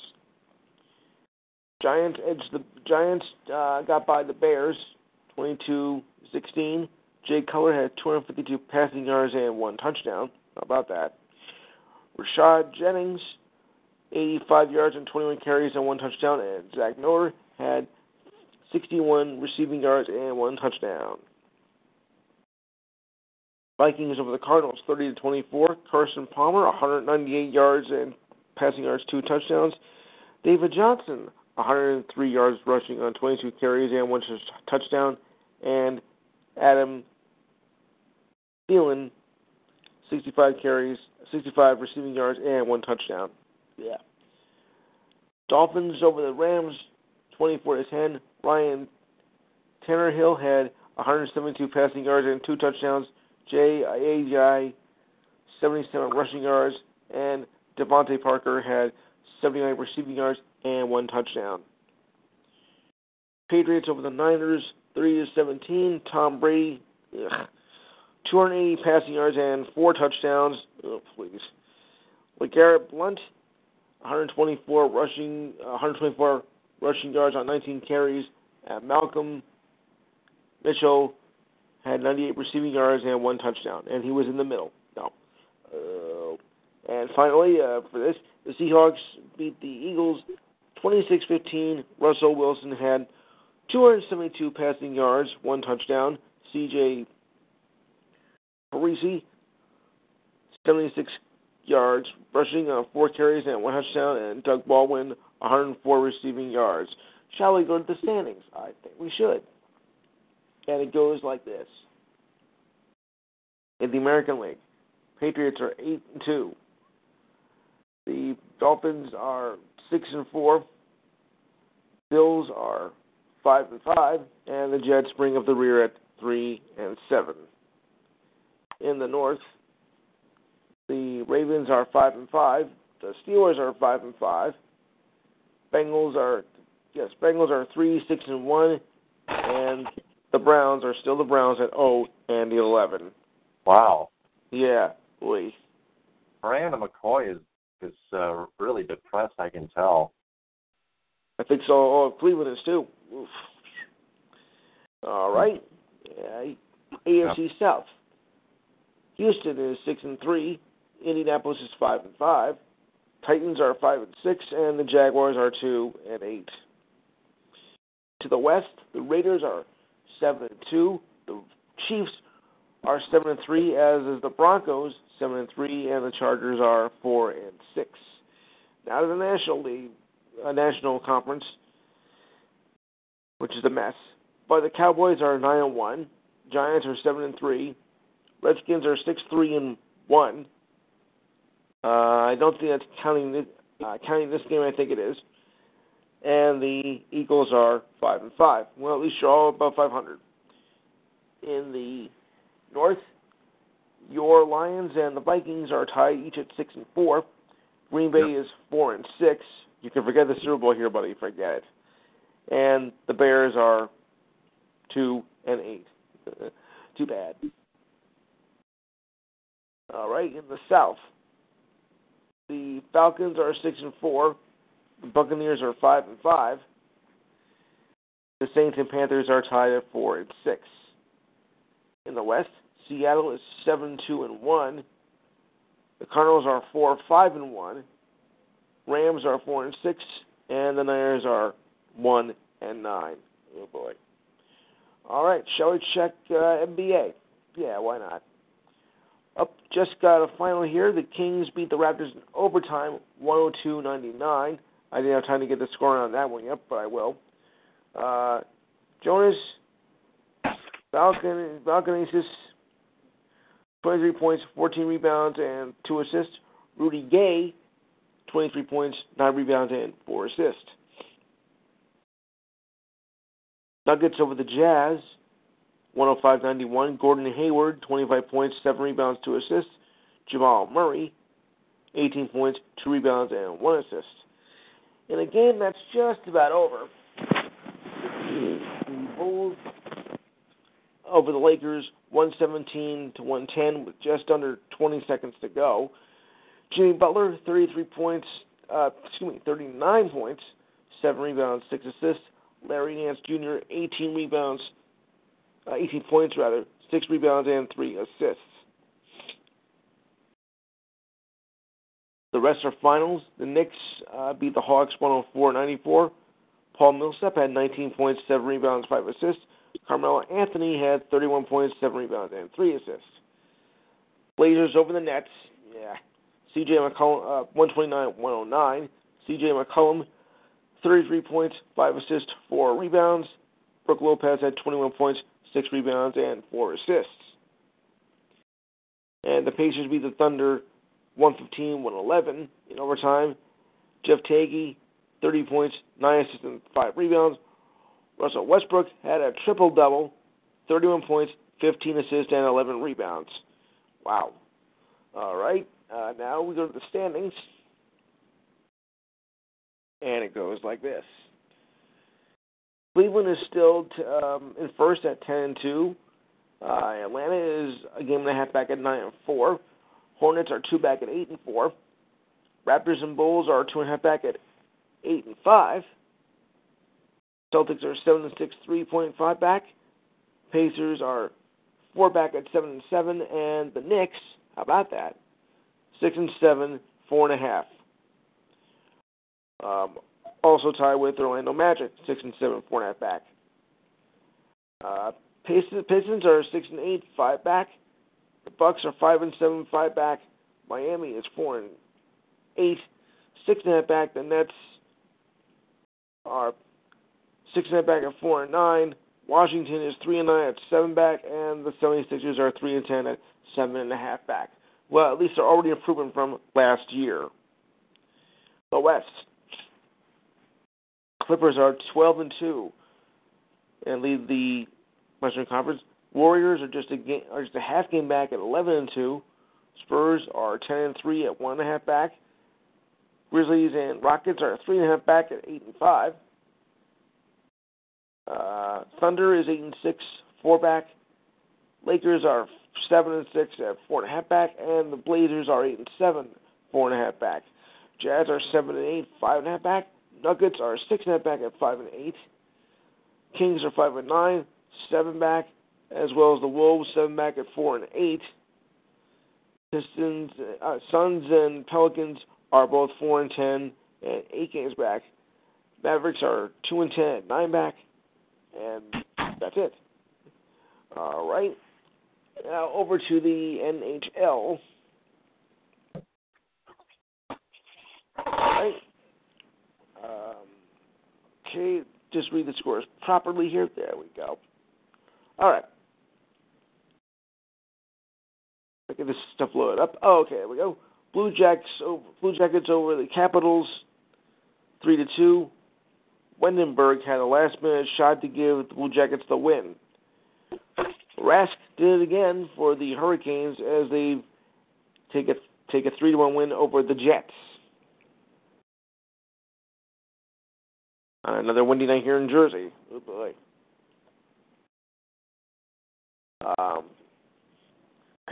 Giants edged the Giants uh, got by the Bears, 22-16. Jay Cutler had 252 passing yards and one touchdown. How about that? Rashad Jennings, 85 yards and 21 carries and one touchdown, and Zach Miller had 61 receiving yards and one touchdown. Vikings over the Cardinals, 30 to 24. Carson Palmer, 198 yards and passing yards, two touchdowns. David Johnson, 103 yards rushing on 22 carries and one touchdown. And Adam Thielen, 65 carries, 65 receiving yards, and one touchdown. Yeah. Dolphins over the Rams, 24 to 10. Ryan Tannehill had 172 passing yards and two touchdowns. Jay Ajayi, 77 rushing yards, and DeVante Parker had 79 receiving yards and one touchdown. Patriots over the Niners, 30 to 17. Tom Brady, ugh, 280 passing yards and four touchdowns. Oh, please. LeGarrette Blunt, 124 rushing, 124 rushing yards on 19 carries. And Malcolm Mitchell had 98 receiving yards and one touchdown, and he was in the middle. No. Uh, and finally, uh, for this, the Seahawks beat the Eagles 26-15. Russell Wilson had 272 passing yards, one touchdown. C.J. Prosise, 76 yards rushing on four carries and one touchdown, and Doug Baldwin, 104 receiving yards. Shall we go to the standings? I think we should. And it goes like this. In the American League, Patriots are 8 and 2. The Dolphins are 6 and 4. Bills are 5 and 5 and the Jets bring up the rear at 3 and 7. In the North, the Ravens are 5 and 5. The Steelers are 5 and 5. Bengals are yes, Bengals are 3 6 and 1 and the Browns are still the Browns at 0 and 11. Wow. Yeah, boy. Miranda McCoy is is uh, really depressed. I can tell. I think so. Oh, Cleveland is too. Oof. All right. Yeah. AFC South. Houston is six and three. Indianapolis is five and five. Titans are five and six, and the Jaguars are two and eight. To the west, the Raiders are seven and two. The Chiefs are seven and three, as is the Broncos seven and three, and the Chargers are four and six. Now to the National League, uh, National Conference, which is a mess. But the Cowboys are nine and one. Giants are seven and three. Redskins are six three and one. Uh, I don't think that's counting this, uh, counting this game. I think it is. And the Eagles are five and five. Well, at least you're all above 500. In the North, your Lions and the Vikings are tied each at six and four. Green Bay is four and six. You can forget the Super Bowl here, buddy. Forget it. And the Bears are two and eight. Too bad. All right, in the South, the Falcons are six and four. Buccaneers are five and five. The Saints and Panthers are tied at four and six. In the West, Seattle is seven two and one. The Cardinals are four five and one. Rams are four and six, and the Niners are one and nine. Oh boy. All right, shall we check uh, NBA? Yeah, why not? Up, just got a final here. The Kings beat the Raptors in overtime, 102-99. I didn't have time to get the score on that one yet, but I will. Uh, Jonas Valanciunas 23 points, 14 rebounds, and 2 assists. Rudy Gay, 23 points, 9 rebounds, and 4 assists. Nuggets over the Jazz, 105-91. Gordon Hayward, 25 points, 7 rebounds, 2 assists. Jamal Murray, 18 points, 2 rebounds, and 1 assist. In a game that's just about over, the Bulls over the Lakers, 117 to 110 with just under 20 seconds to go. Jimmy Butler, 33 points, uh, excuse me, 39 points, 7 rebounds, 6 assists. Larry Nance Jr., 18 rebounds, uh, 18 points rather, 6 rebounds and 3 assists. The rest are finals. The Knicks uh, beat the Hawks 104-94. Paul Millsap had 19 points, 7 rebounds, 5 assists. Carmelo Anthony had 31 points, 7 rebounds, and 3 assists. Blazers over the Nets. Yeah. CJ McCollum, uh, 129-109. CJ McCollum, 33 points, 5 assists, 4 rebounds. Brook Lopez had 21 points, 6 rebounds, and 4 assists. And the Pacers beat the Thunder 115-111 in overtime. Jeff Teague, 30 points, 9 assists, and 5 rebounds. Russell Westbrook had a triple double, 31 points, 15 assists, and 11 rebounds. Wow. All right. Uh, now we go to the standings. And it goes like this. Cleveland is still t- um, in first at 10 and 2. Uh, Atlanta is a game and a half back at 9 and 4. Hornets are two back at 8 and 4. Raptors and Bulls are two and a half back at 8 and 5. Celtics are seven and six, three point five back. Pacers are four back at seven and seven, and the Knicks, how about that? Six and seven, four and a half. Um, also tied with Orlando Magic, six and seven, four and a half back. Uh, Pistons are six and eight, five back. The Bucks are five and seven, five back. Miami is four and eight, six and a half back. The Nets are six and a half back at four and nine. Washington is three and nine at seven back, and the 76ers are three and ten at seven and a half back. Well, at least they're already improving from last year. The West. Clippers are 12 and 2 and lead the Western Conference. Warriors are just a game, are just a half game back at 11 and 2. Spurs are 10 and 3 at one and a half back. Grizzlies and Rockets are three and a half back at eight and five. Uh, Thunder is eight and six, four back. Lakers are seven and six at four and a half back, and the Blazers are eight and seven, four and a half back. Jazz are seven and eight, five and a half back. Nuggets are six and a half back at five and eight. Kings are five and nine, seven back, as well as the Wolves seven back at four and eight. Pistons, uh, Suns, and Pelicans are both four and ten and eight games back. Mavericks are two and ten nine back, and that's it. All right. Now over to the NHL. All right. Um, okay, just read the scores properly here. There we go. All right. Get this stuff loaded up. Oh, okay, there we go. Blue Jacks over Blue Jackets over the Capitals, three to two. Wendenberg had a last minute shot to give the Blue Jackets the win. Rask did it again for the Hurricanes as they take a take a three to one win over the Jets. Another windy night here in Jersey. Oh boy. Um,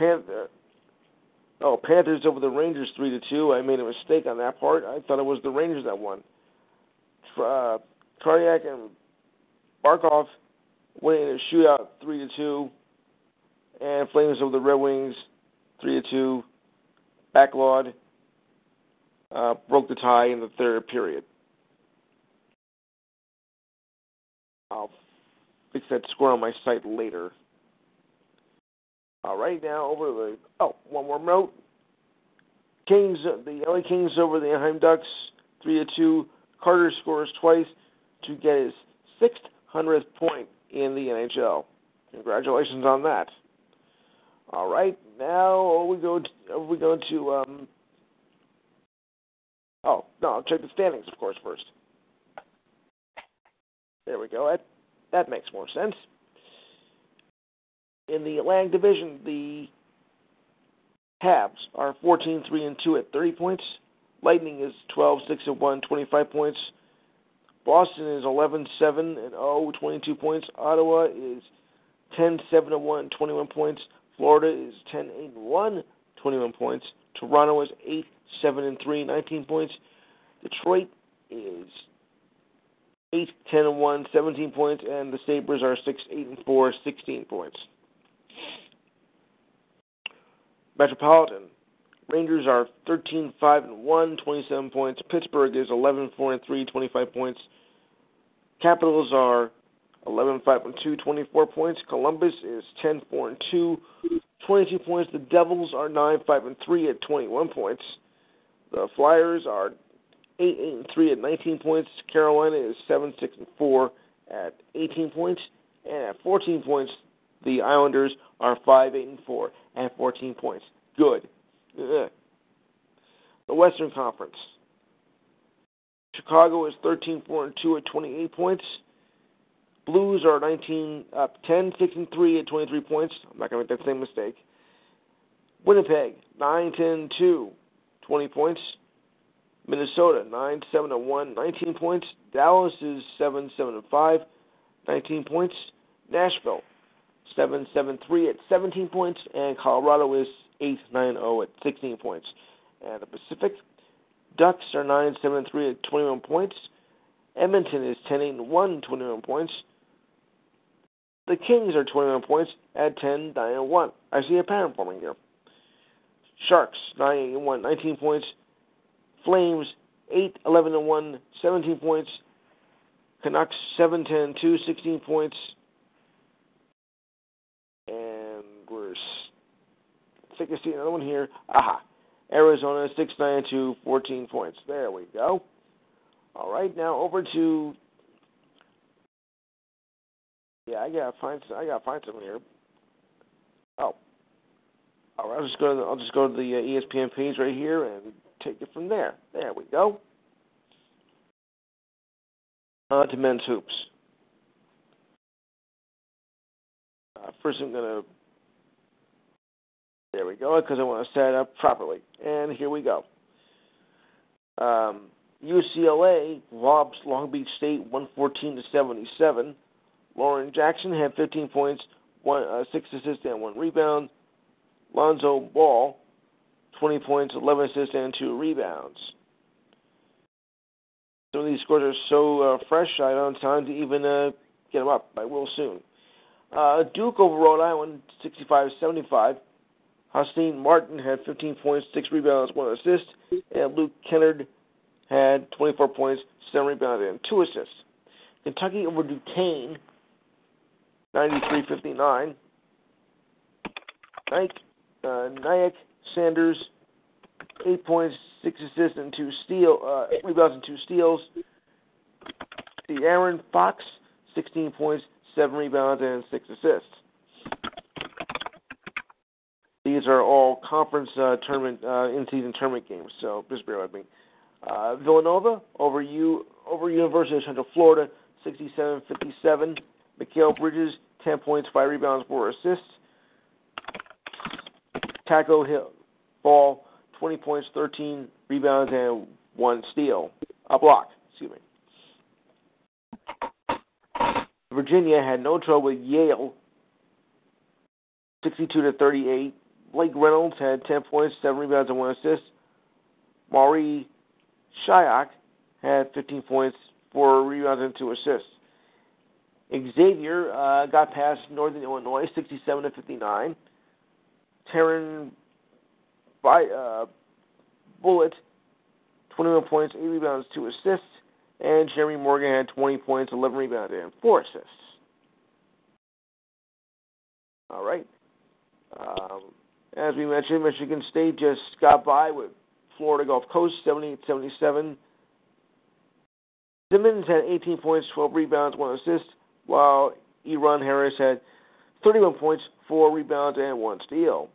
Panther. Oh, Panthers over the Rangers three to two. I made a mistake on that part. I thought it was the Rangers that won. Uh, and Barkov winning a shootout three to two, and Flames over the Red Wings three to two. Backlund uh, broke the tie in the third period. I'll fix that score on my site later. All right, now over the oh one more note. Kings, the LA Kings over the Anaheim Ducks, three to two. Carter scores twice to get his sixth hundredth point in the NHL. Congratulations on that. All right, now we go. To, we go to. Um, oh no, I'll check the standings, of course, first. There we go. That that makes more sense. In the Atlantic Division, the Habs are 14 3 and 2 at 30 points. Lightning is 12 6 and 1, 25 points. Boston is 11 7 and 0, 22 points. Ottawa is 10 7 and 1, 21 points. Florida is 10 8 and 1, 21 points. Toronto is 8 7 and 3, 19 points. Detroit is 8 10 and 1, 17 points, and the Sabres are 6 8 and 4, 16 points. Metropolitan Rangers are 13 5 and 1, 27 points. Pittsburgh is 11 4 and 3, 25 points. Capitals are 11 5 and 2, 24 points. Columbus is 10 4 and 2, 22 points. The Devils are 9 5 and 3 at 21 points. The Flyers are 8 8 and 3 at 19 points. Carolina is 7 6 and 4 at 18 points. And at 14 points, the Islanders are 5 8 and 4 at 14 points. Good. The Western Conference. Chicago is 13 4 and 2 at 28 points. Blues are 19 up 10 6 and 3 at 23 points. I'm not going to make that same mistake. Winnipeg 9 10 2 20 points. Minnesota 9 7 and 1 19 points. Dallas is 7 7 and 5 19 points. Nashville 7 7 3 at 17 points and Colorado is eight nine zero at 16 points. And the Pacific Ducks are nine seven three at 21 points. Edmonton is 10 8 1 21 points. The Kings are 21 points at 10 9 1. I see a pattern forming here. Sharks 9 8 1 19 points. Flames 8 11 1 17 points. Canucks 7 10 2 16 points. We're I think I see another one here. Aha. Arizona 6 9 2 14 points. There we go. All right, now over to yeah, I gotta find I gotta find some here. Oh, all right. I'll just go. To the, I'll just go to the uh, ESPN page right here and take it from there. There we go. On to men's hoops. Uh, first, I'm gonna. There we go, because I want to set it up properly. And here we go. Um, UCLA robs Long Beach State 114 to 77. Lauren Jackson had 15 points, one uh, six assists and one rebound. Lonzo Ball, 20 points, 11 assists and two rebounds. Some of these scores are so uh, fresh, I don't have time to even uh, get them up. I will soon. Uh, Duke over Rhode Island, 65-75. Hosteen Martin had 15 points, 6 rebounds, 1 assist. And Luke Kennard had 24 points, 7 rebounds, and 2 assists. Kentucky over Duquesne, 93-59. Nike, uh, Nyack Sanders, 8 points, 6 assists, and 2 steal, uh, rebounds and 2 steals. De'Aaron Fox, 16 points, 7 rebounds, and 6 assists. These are all conference uh, tournament, uh, in-season tournament games, so just bear with me. Uh, Villanova over U over University of Central Florida, 67-57. Mikal Bridges, 10 points, 5 rebounds, 4 assists. Taco Hill Ball, 20 points, 13 rebounds, and 1 steal. A block, excuse me. Virginia had no trouble with Yale, 62 to 38. Blake Reynolds had 10 points, 7 rebounds, and 1 assist. Marial Shayok had 15 points, 4 rebounds, and 2 assists. Xavier uh, got past Northern Illinois, 67 to 59. Taryn by uh, Bluiett, 21 points, 8 rebounds, 2 assists. And Jeremy Morgan had 20 points, 11 rebounds, and 4 assists. All right. Um, as we mentioned, Michigan State just got by with Florida Gulf Coast, 78 77. Simmons had 18 points, 12 rebounds, 1 assist, while Eron Harris had 31 points, 4 rebounds, and 1 steal.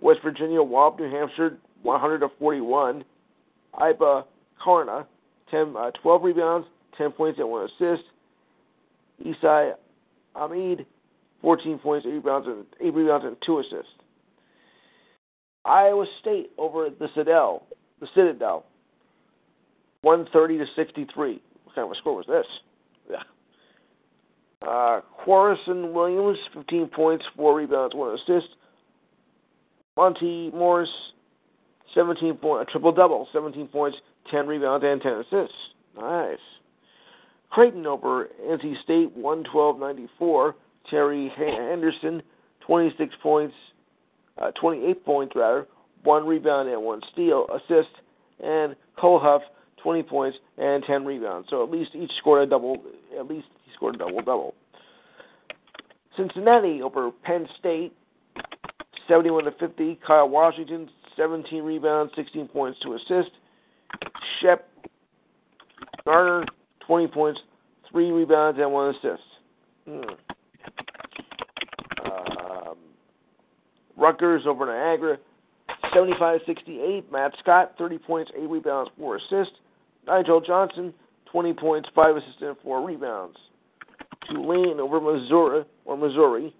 West Virginia walloped New Hampshire 100 to 41. Iba Karna, 10, uh, 12 rebounds, 10 points, and 1 assist. Esa Ahmad, 14 points, 8 rebounds, and 8 rebounds and 2 assists. Iowa State over the Citadel, the Citadel, 130 to 63. What kind of a score was this? Yeah. Uh, Quarrison Williams, 15 points, 4 rebounds, 1 assist. Monté Morris, 17 point, a triple double, 17 points, 10 rebounds, and 10 assists. Nice. Creighton over NC State, 112-94. Terry Henderson, 26 points, uh, 28 points rather, one rebound and one steal, assist, and Cole Huff, 20 points and 10 rebounds. So at least each scored a double. At least he scored a double double. Cincinnati over Penn State, 71 to 50. Kyle Washington, 17 rebounds, 16 points to assist. Shep Garner, 20 points, 3 rebounds, and 1 assist. Hmm. Um, Rutgers over Niagara, 75 68. Matt Scott, 30 points, 8 rebounds, 4 assists. Nigel Johnson, 20 points, 5 assists, and 4 rebounds. Tulane over Missouri, or Missouri,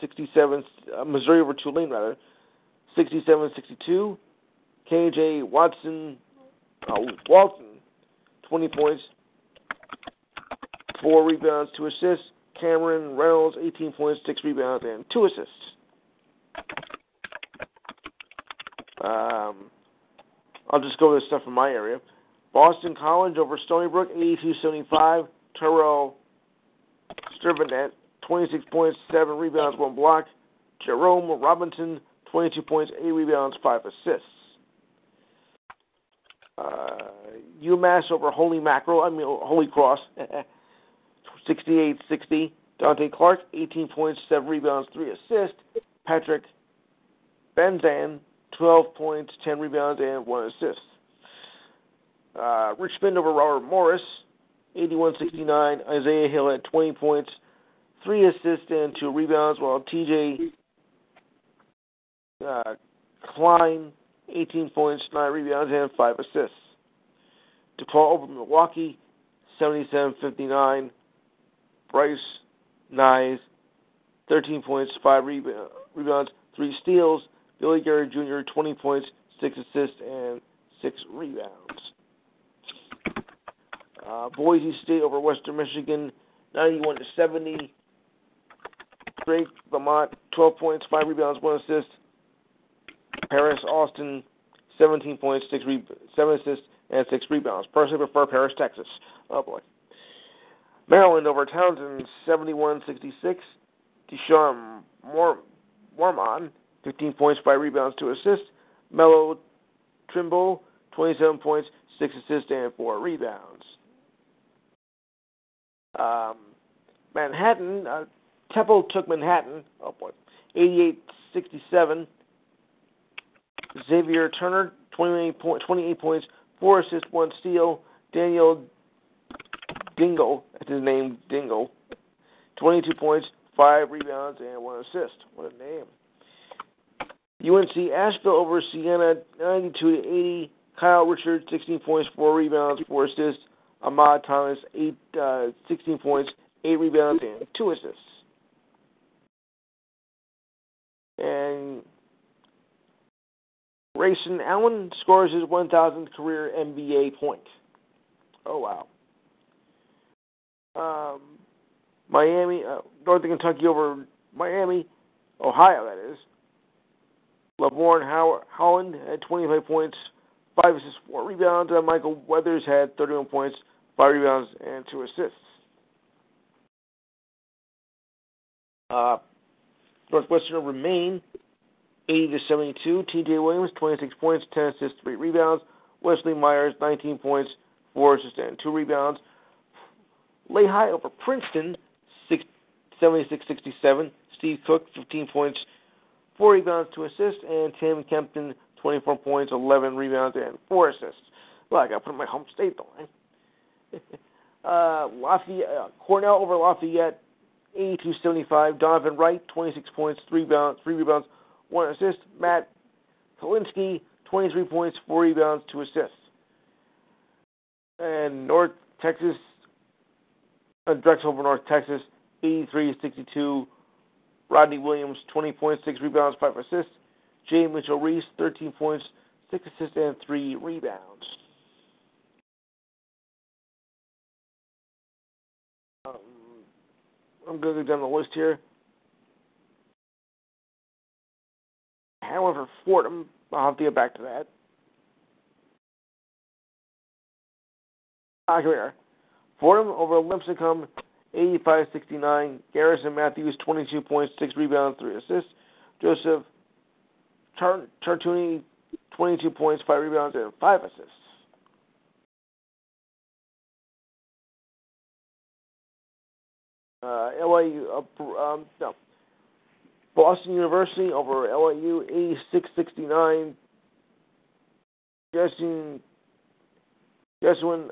67, uh, Missouri over Tulane, rather, 67 62. KJ Watson, uh, Walton, 20 points, 4 rebounds, 2 assists. Cameron Reynolds, 18 points, 6 rebounds, and 2 assists. Um, I'll just go with the stuff from my area. Boston College over Stony Brook, 82-75. Terrell Sturbinet, 26 points, 7 rebounds, 1 block. Jerome Robinson, 22 points, 8 rebounds, 5 assists. Uh, UMass over Holy Mackerel, I mean Holy Cross, 68-60. Donte Clark, 18 points, 7 rebounds, 3 assists. Patrick Benzan, 12 points, 10 rebounds, and 1 assist. Uh, Richmond over Robert Morris, 81-69. Isaiah Hill had 20 points, 3 assists, and 2 rebounds, while TJ uh, Cline, 18 points, 9 rebounds, and 5 assists. DePaul over Milwaukee, 77-59. Bryce Nyes, 13 points, 5 rebounds, 3 steals. Billy Garrett Jr., 20 points, 6 assists, and 6 rebounds. Uh, Boise State over Western Michigan, 91 to 70. Drake Lamont, 12 points, 5 rebounds, 1 assist. Paris Austin, 17 points, 6 re- 7 assists, and 6 rebounds. Personally prefer Paris, Texas. Oh boy. Maryland over Towson, 71-66. Deshaun Mormon, 15 points, 5 rebounds, 2 assists. Melo Trimble, 27 points, 6 assists, and 4 rebounds. Um, Manhattan, uh, Temple took Manhattan, oh boy, 88-67. Xavier Turner, 28, point, 28 points, 4 assists, 1 steal. Daniel Dingle, that's his name, Dingle, 22 points, 5 rebounds, and 1 assist. What a name. UNC Asheville over Siena, 92 to 80. Kyle Richards, 16 points, 4 rebounds, 4 assists. Ahmad Thomas, eight, uh, 16 points, 8 rebounds, and 2 assists. And Grayson Allen scores his 1,000th career NBA point. Oh, wow. Um, Miami, uh, Northern Kentucky over Miami, Ohio, that is. Lavone Howard, Holland had 25 points, 5 assists, 4 rebounds. And Michael Weathers had 31 points, 5 rebounds, and 2 assists. Uh, Northwestern over Maine, 80 to 72. T.J. Williams, 26 points, 10 assists, 3 rebounds. Wesley Myers, 19 points, 4 assists, and 2 rebounds. Lehigh over Princeton, 76-67. Steve Cook, 15 points, 4 rebounds, 2 assists, and Tim Kempton, 24 points, 11 rebounds, and 4 assists. Well, I got to put in my home state, though. Uh, Lafayette, uh, Cornell over Lafayette, 82-75. Donovan Wright, 26 points, three rebounds, three rebounds, one assist. Matt Kalinsky, 23 points, four rebounds, two assists. And North Texas, uh, Drexel over North Texas, 83-62. Rodney Williams, 20 points, six rebounds, five assists. Jay Mitchell Reese, 13 points, six assists, and three rebounds. Um, I'm going to go down the list here. However, Fordham, I'll have to get back to that. Ah, here we are. Fordham over Lipscomb, 85-69. Garrison Mathews, 22 points, 6 rebounds, 3 assists. Joseph Char- Chartouny, 22 points, 5 rebounds, and 5 assists. Uh, uh, um, no. Boston University over LIU, 86-69. Jesuin, Jesuin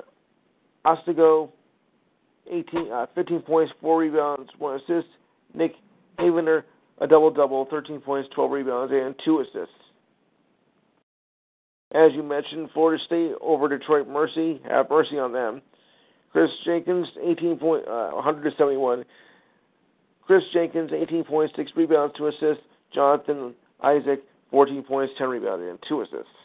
Ostago, 18, uh, 15 points, 4 rebounds, 1 assist. Nick Havener, a double double, 13 points, 12 rebounds, and 2 assists. As you mentioned, Florida State over Detroit Mercy. Have mercy on them. Chris Jenkins, 18 point, uh, 171. Chris Jenkins, 18 points, 6 rebounds, 2 assists. Jonathan Isaac, 14 points, 10 rebounds, and 2 assists.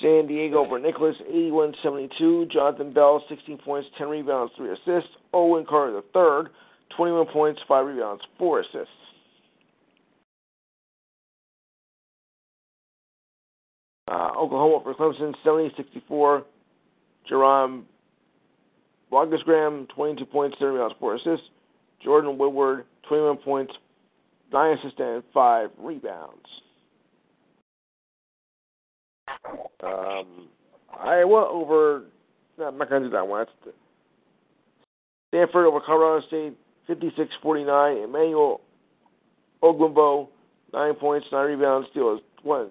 San Diego over Nicholls, 81-72. Jonathan Bell, 16 points, 10 rebounds, 3 assists. Owen Carter the third, 21 points, 5 rebounds, 4 assists. Uh, Oklahoma for Clemson, 70-64. Jaron Blossomgame, 22 points, 7 rebounds, 4 assists. Jordan Woodard, 21 points, 9 assists, and 5 rebounds. Um, Iowa over. Not do that one. That's Stanford over Colorado State, 56-49. Emmanuel Omogbo, nine points, nine rebounds, steal one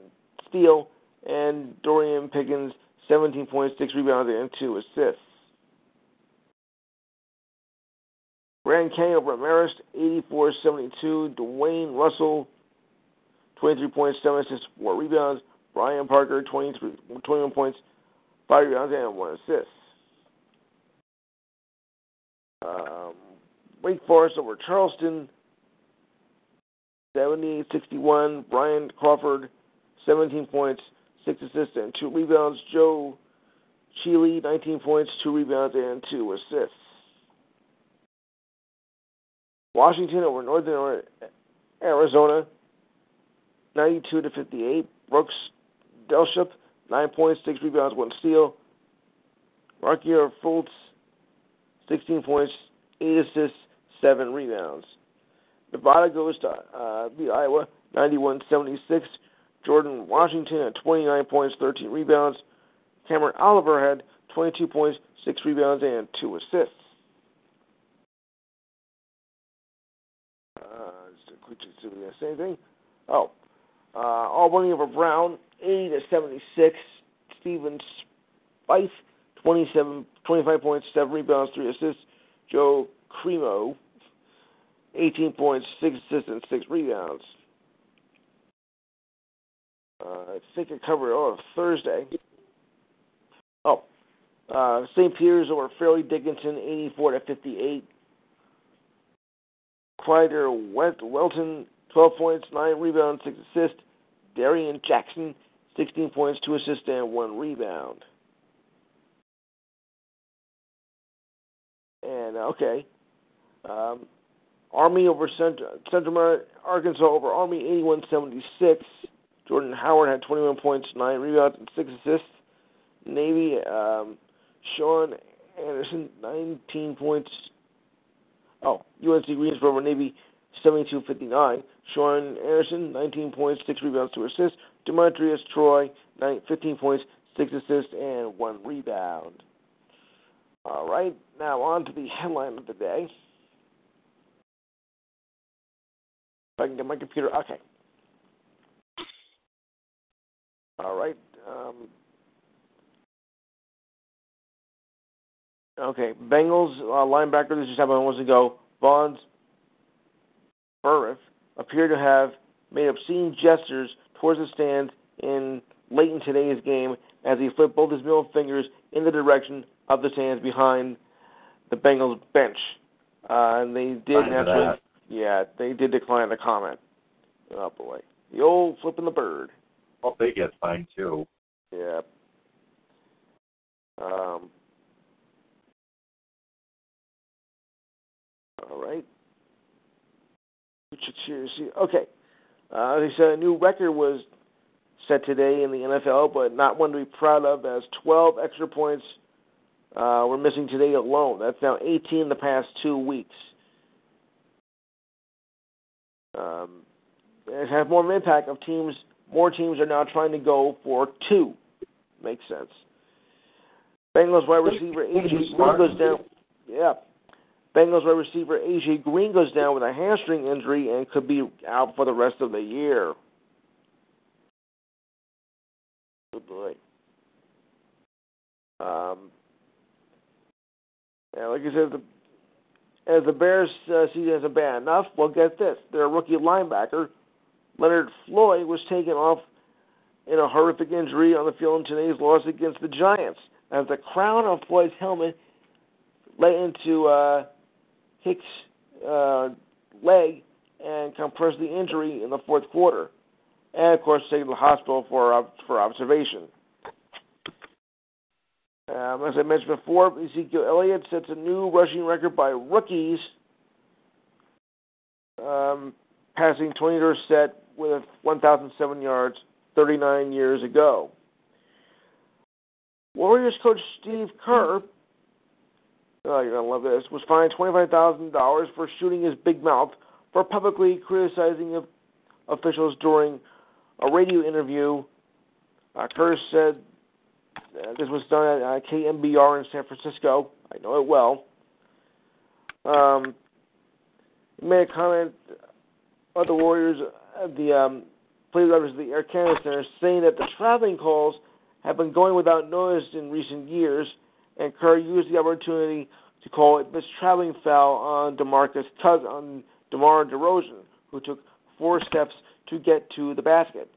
steal, and Dorian Pickens, 17 points, six rebounds, and two assists. Grand Canyon over Marist, 84-72. Dewayne Russell, 23 points, seven assists, four rebounds. Brian Parker, 23, 21 points, 5 rebounds, and 1 assist. Um, Wake Forest over Charleston, 70-61. Bryant Crawford, 17 points, 6 assists, and 2 rebounds. Joe Chealey, 19 points, 2 rebounds, and 2 assists. Washington over Northern Arizona, 92 to 58. Brooks Delship, nine points, six rebounds, one steal. Markelle Fultz, 16 points, eight assists, seven rebounds. Nevada goes to uh, beat Iowa, 91-76. Jordan Washington had 29 points, 13 rebounds. Cameron Oliver had 22 points, six rebounds, and two assists. Uh, just we got anything. Oh, uh, Albany over Brown, 80 to 76. Stevens Fife, 27, 25 points, 7 rebounds, 3 assists. Joe Cremo, 18 points, 6 assists, and 6 rebounds. Uh, I think I covered all of Thursday. Oh, uh, St. Peter's over Fairleigh Dickinson, 84 to 58. Crider Welton, 12 points, 9 rebounds, 6 assists. Darian Jackson, 16 points, 2 assists, and 1 rebound. And, okay. Um, Army over Central, Central Arkansas over Army, 81 76. Jordan Howard had 21 points, 9 rebounds, and 6 assists. Navy, um, Sean Anderson, 19 points. Oh, UNC Greensboro over Navy, 72 59. Sean Anderson, 19 points, 6 rebounds, 2 assists. Demetrius Troy, 15 points, 6 assists, and 1 rebound. All right, now on to the headline of the day. If I can get my computer. Okay. All right. Um, Okay, Bengals uh, linebacker. This just happened months ago. Von Burfict appeared to have made obscene gestures towards the stands in late in today's game as he flipped both his middle fingers in the direction of the stands behind the Bengals bench. Uh, and they did Fine naturally, yeah, they did decline the comment. Oh boy, the old flipping the bird. Well, they get fined too. Yeah. Um, all right. Okay. Uh, they said a new record was set today in the NFL, but not one to be proud of, as 12 extra points uh, were missing today alone. That's now 18 in the past two weeks. Um, it has more of an impact of teams. More teams are now trying to go for two. Makes sense. Bengals wide receiver AJ Green goes down. Yeah. Bengals wide receiver AJ Green goes down with a hamstring injury and could be out for the rest of the year. Good boy. Um, yeah, like I said, the, as the Bears uh, season isn't bad enough, well, get this: their rookie linebacker Leonard Floyd was taken off in a horrific injury on the field in today's loss against the Giants, as the crown of Floyd's helmet let into uh, Hicks' uh, leg and compressed the injury in the fourth quarter, and of course taken to the hospital for for observation. Um, as I mentioned before, Ezekiel Elliott sets a new rushing record by rookies, um, passing Tony Dorsett with 1,007 yards 39 years ago. Warriors coach Steve Kerr, oh, you're to love this, was fined $25,000 for shooting his big mouth for publicly criticizing of officials during a radio interview. Uh, Kerr said uh, this was done at uh, KNBR in San Francisco. I know it well. Um, he made a comment about the Warriors, uh, the um, police officers at the Air Canada Center, saying that the traveling calls have been going without notice in recent years, and Kerr used the opportunity to call it this traveling foul on DeMarcus Cousins, on DeMar DeRozan, who took four steps to get to the basket,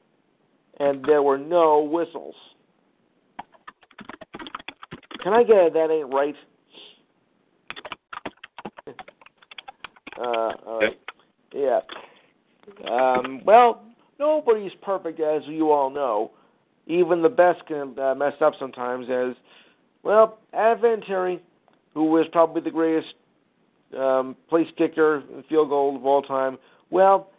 and there were no whistles. Can I get it? That ain't right. uh, all right. Yeah. Um, well, nobody's perfect, as you all know. Even the best can uh, mess up sometimes. As well, Vinatieri, who was probably the greatest um, place kicker and field goal of all time. Well,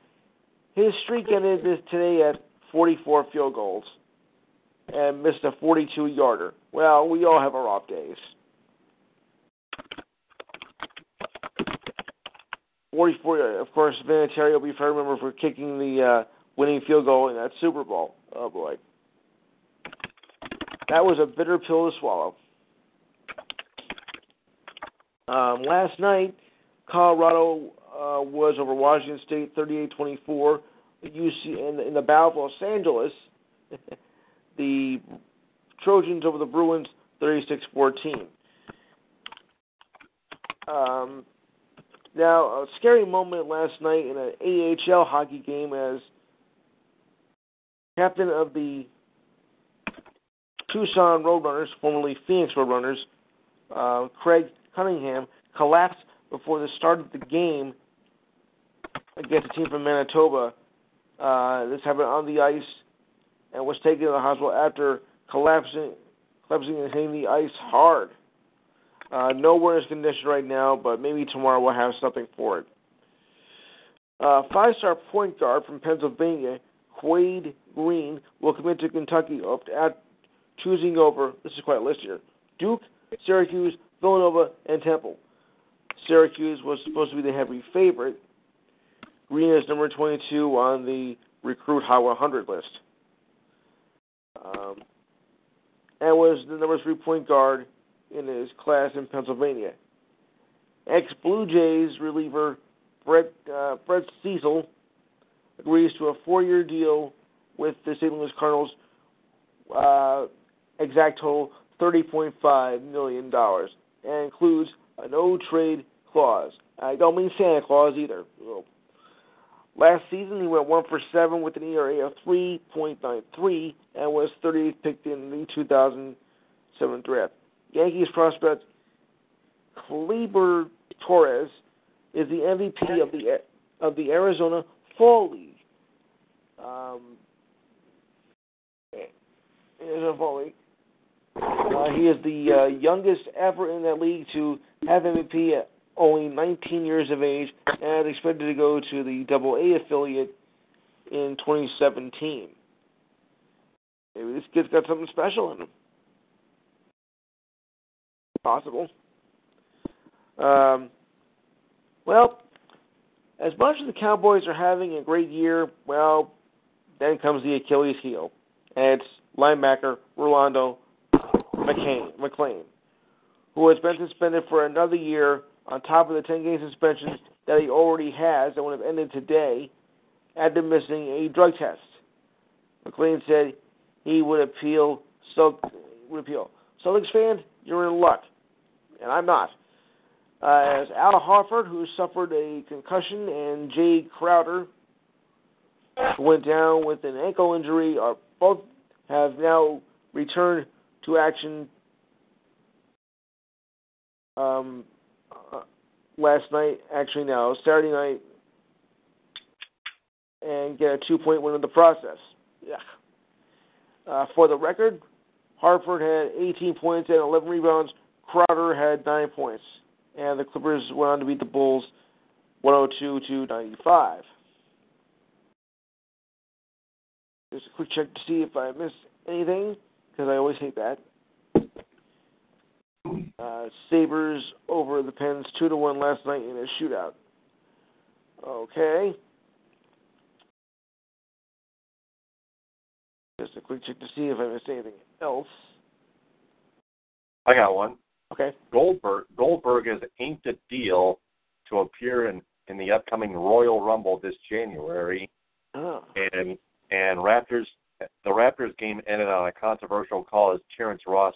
his streak ended today at 44 field goals and missed a 42 yarder. Well, we all have our off days. 44, of course, Vinatieri will be fair remember for kicking the uh, winning field goal in that Super Bowl. Oh boy, that was a bitter pill to swallow. Um, last night, Colorado uh, was over Washington State 38-24. UC in, in the Battle of Los Angeles, the Trojans over the Bruins 36-14. Um, now, a scary moment last night in an AHL hockey game as captain of the Tucson Roadrunners, formerly Phoenix Roadrunners, uh, Craig Cunningham, collapsed before the start of the game against a team from Manitoba. Uh, this happened on the ice and was taken to the hospital after collapsing, collapsing and hitting the ice hard. Uh, no awareness condition right now, but maybe tomorrow we'll have something for it. Uh, five-star point guard from Pennsylvania, Quade Green, will commit to Kentucky after choosing over, this is quite a list here, Duke, Syracuse, Villanova, and Temple. Syracuse was supposed to be the heavy favorite. Green is number 22 on the Recruit Hot 100 list. Um, and was the number three point guard in his class in Pennsylvania. Ex Blue Jays reliever Brett uh, Brett Cecil agrees to a four-year deal with the St. Louis Cardinals. Uh, exact total thirty point five million dollars. And includes a no trade clause. I don't mean Santa Claus either. Last season, he went one for seven with an ERA of 3.93 and was 30th picked in the 2007 draft. Yankees prospect Gleyber Torres is the MVP of the of the Arizona Fall League. Um, Arizona Fall League. Uh, he is the uh, youngest ever in that league to have MVP at only 19 years of age and expected to go to the Double A affiliate in 2017. Maybe this kid's got something special in him. Possible. Um, well, as much as the Cowboys are having a great year, well, then comes the Achilles heel. And it's linebacker Rolando McCain, McClain, who has been suspended for another year on top of the 10 game suspension that he already has that would have ended today after missing a drug test. McClain said he would appeal. So would appeal. Celtics fans, you're in luck, and I'm not. Uh, as Al Horford, who suffered a concussion, and Jae Crowder, who went down with an ankle injury, are both have now returned to action um, uh, last night, actually now Saturday night, and get a two-point win in the process. Yeah. Uh, for the record, Horford had 18 points and 11 rebounds. Crowder had nine points, and the Clippers went on to beat the Bulls 102 to 95. Just a quick check to see if I missed anything, because I always hate that. Uh, Sabres over the Pens two to one last night in a shootout. Okay. Just a quick check to see if I missed anything else. I got one. Okay. Goldberg Goldberg has inked a deal to appear in in the upcoming Royal Rumble this January, Oh. and and Raptors the Raptors game ended on a controversial call as Terrence Ross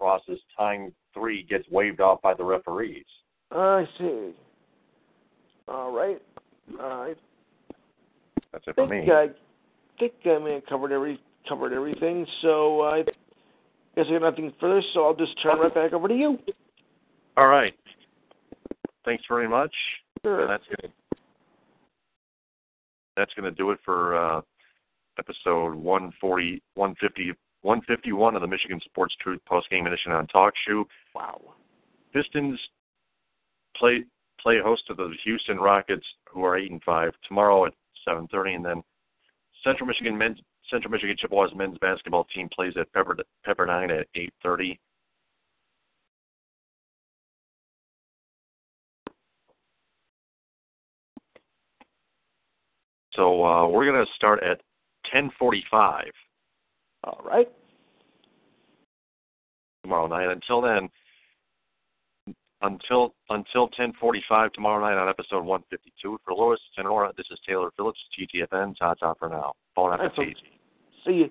Ross's tying three gets waved off by the referees. I see. All right. All right. That's it for think me. I think I may have covered every covered everything. So I guess I got nothing further. So I'll just turn right back over to you. All right. Thanks very much. Sure. And that's gonna that's gonna do it for uh, episode 140, 150, 151 of the Michigan Sports Truth Post Game Edition on Talk Shoe. Wow. Pistons play play host to the Houston Rockets, who are eight and five tomorrow at seven thirty, and then Central Michigan men's Central Michigan Chippewas men's basketball team plays at Pepper Pepperdine at eight thirty. So uh, we're going to start at ten forty-five All right. tomorrow night. Until then, until until ten forty-five tomorrow night on episode one fifty-two. For Lois Tenora, this is Taylor Phillips, GTFN. Ta ta for now. Bon appetit. See you.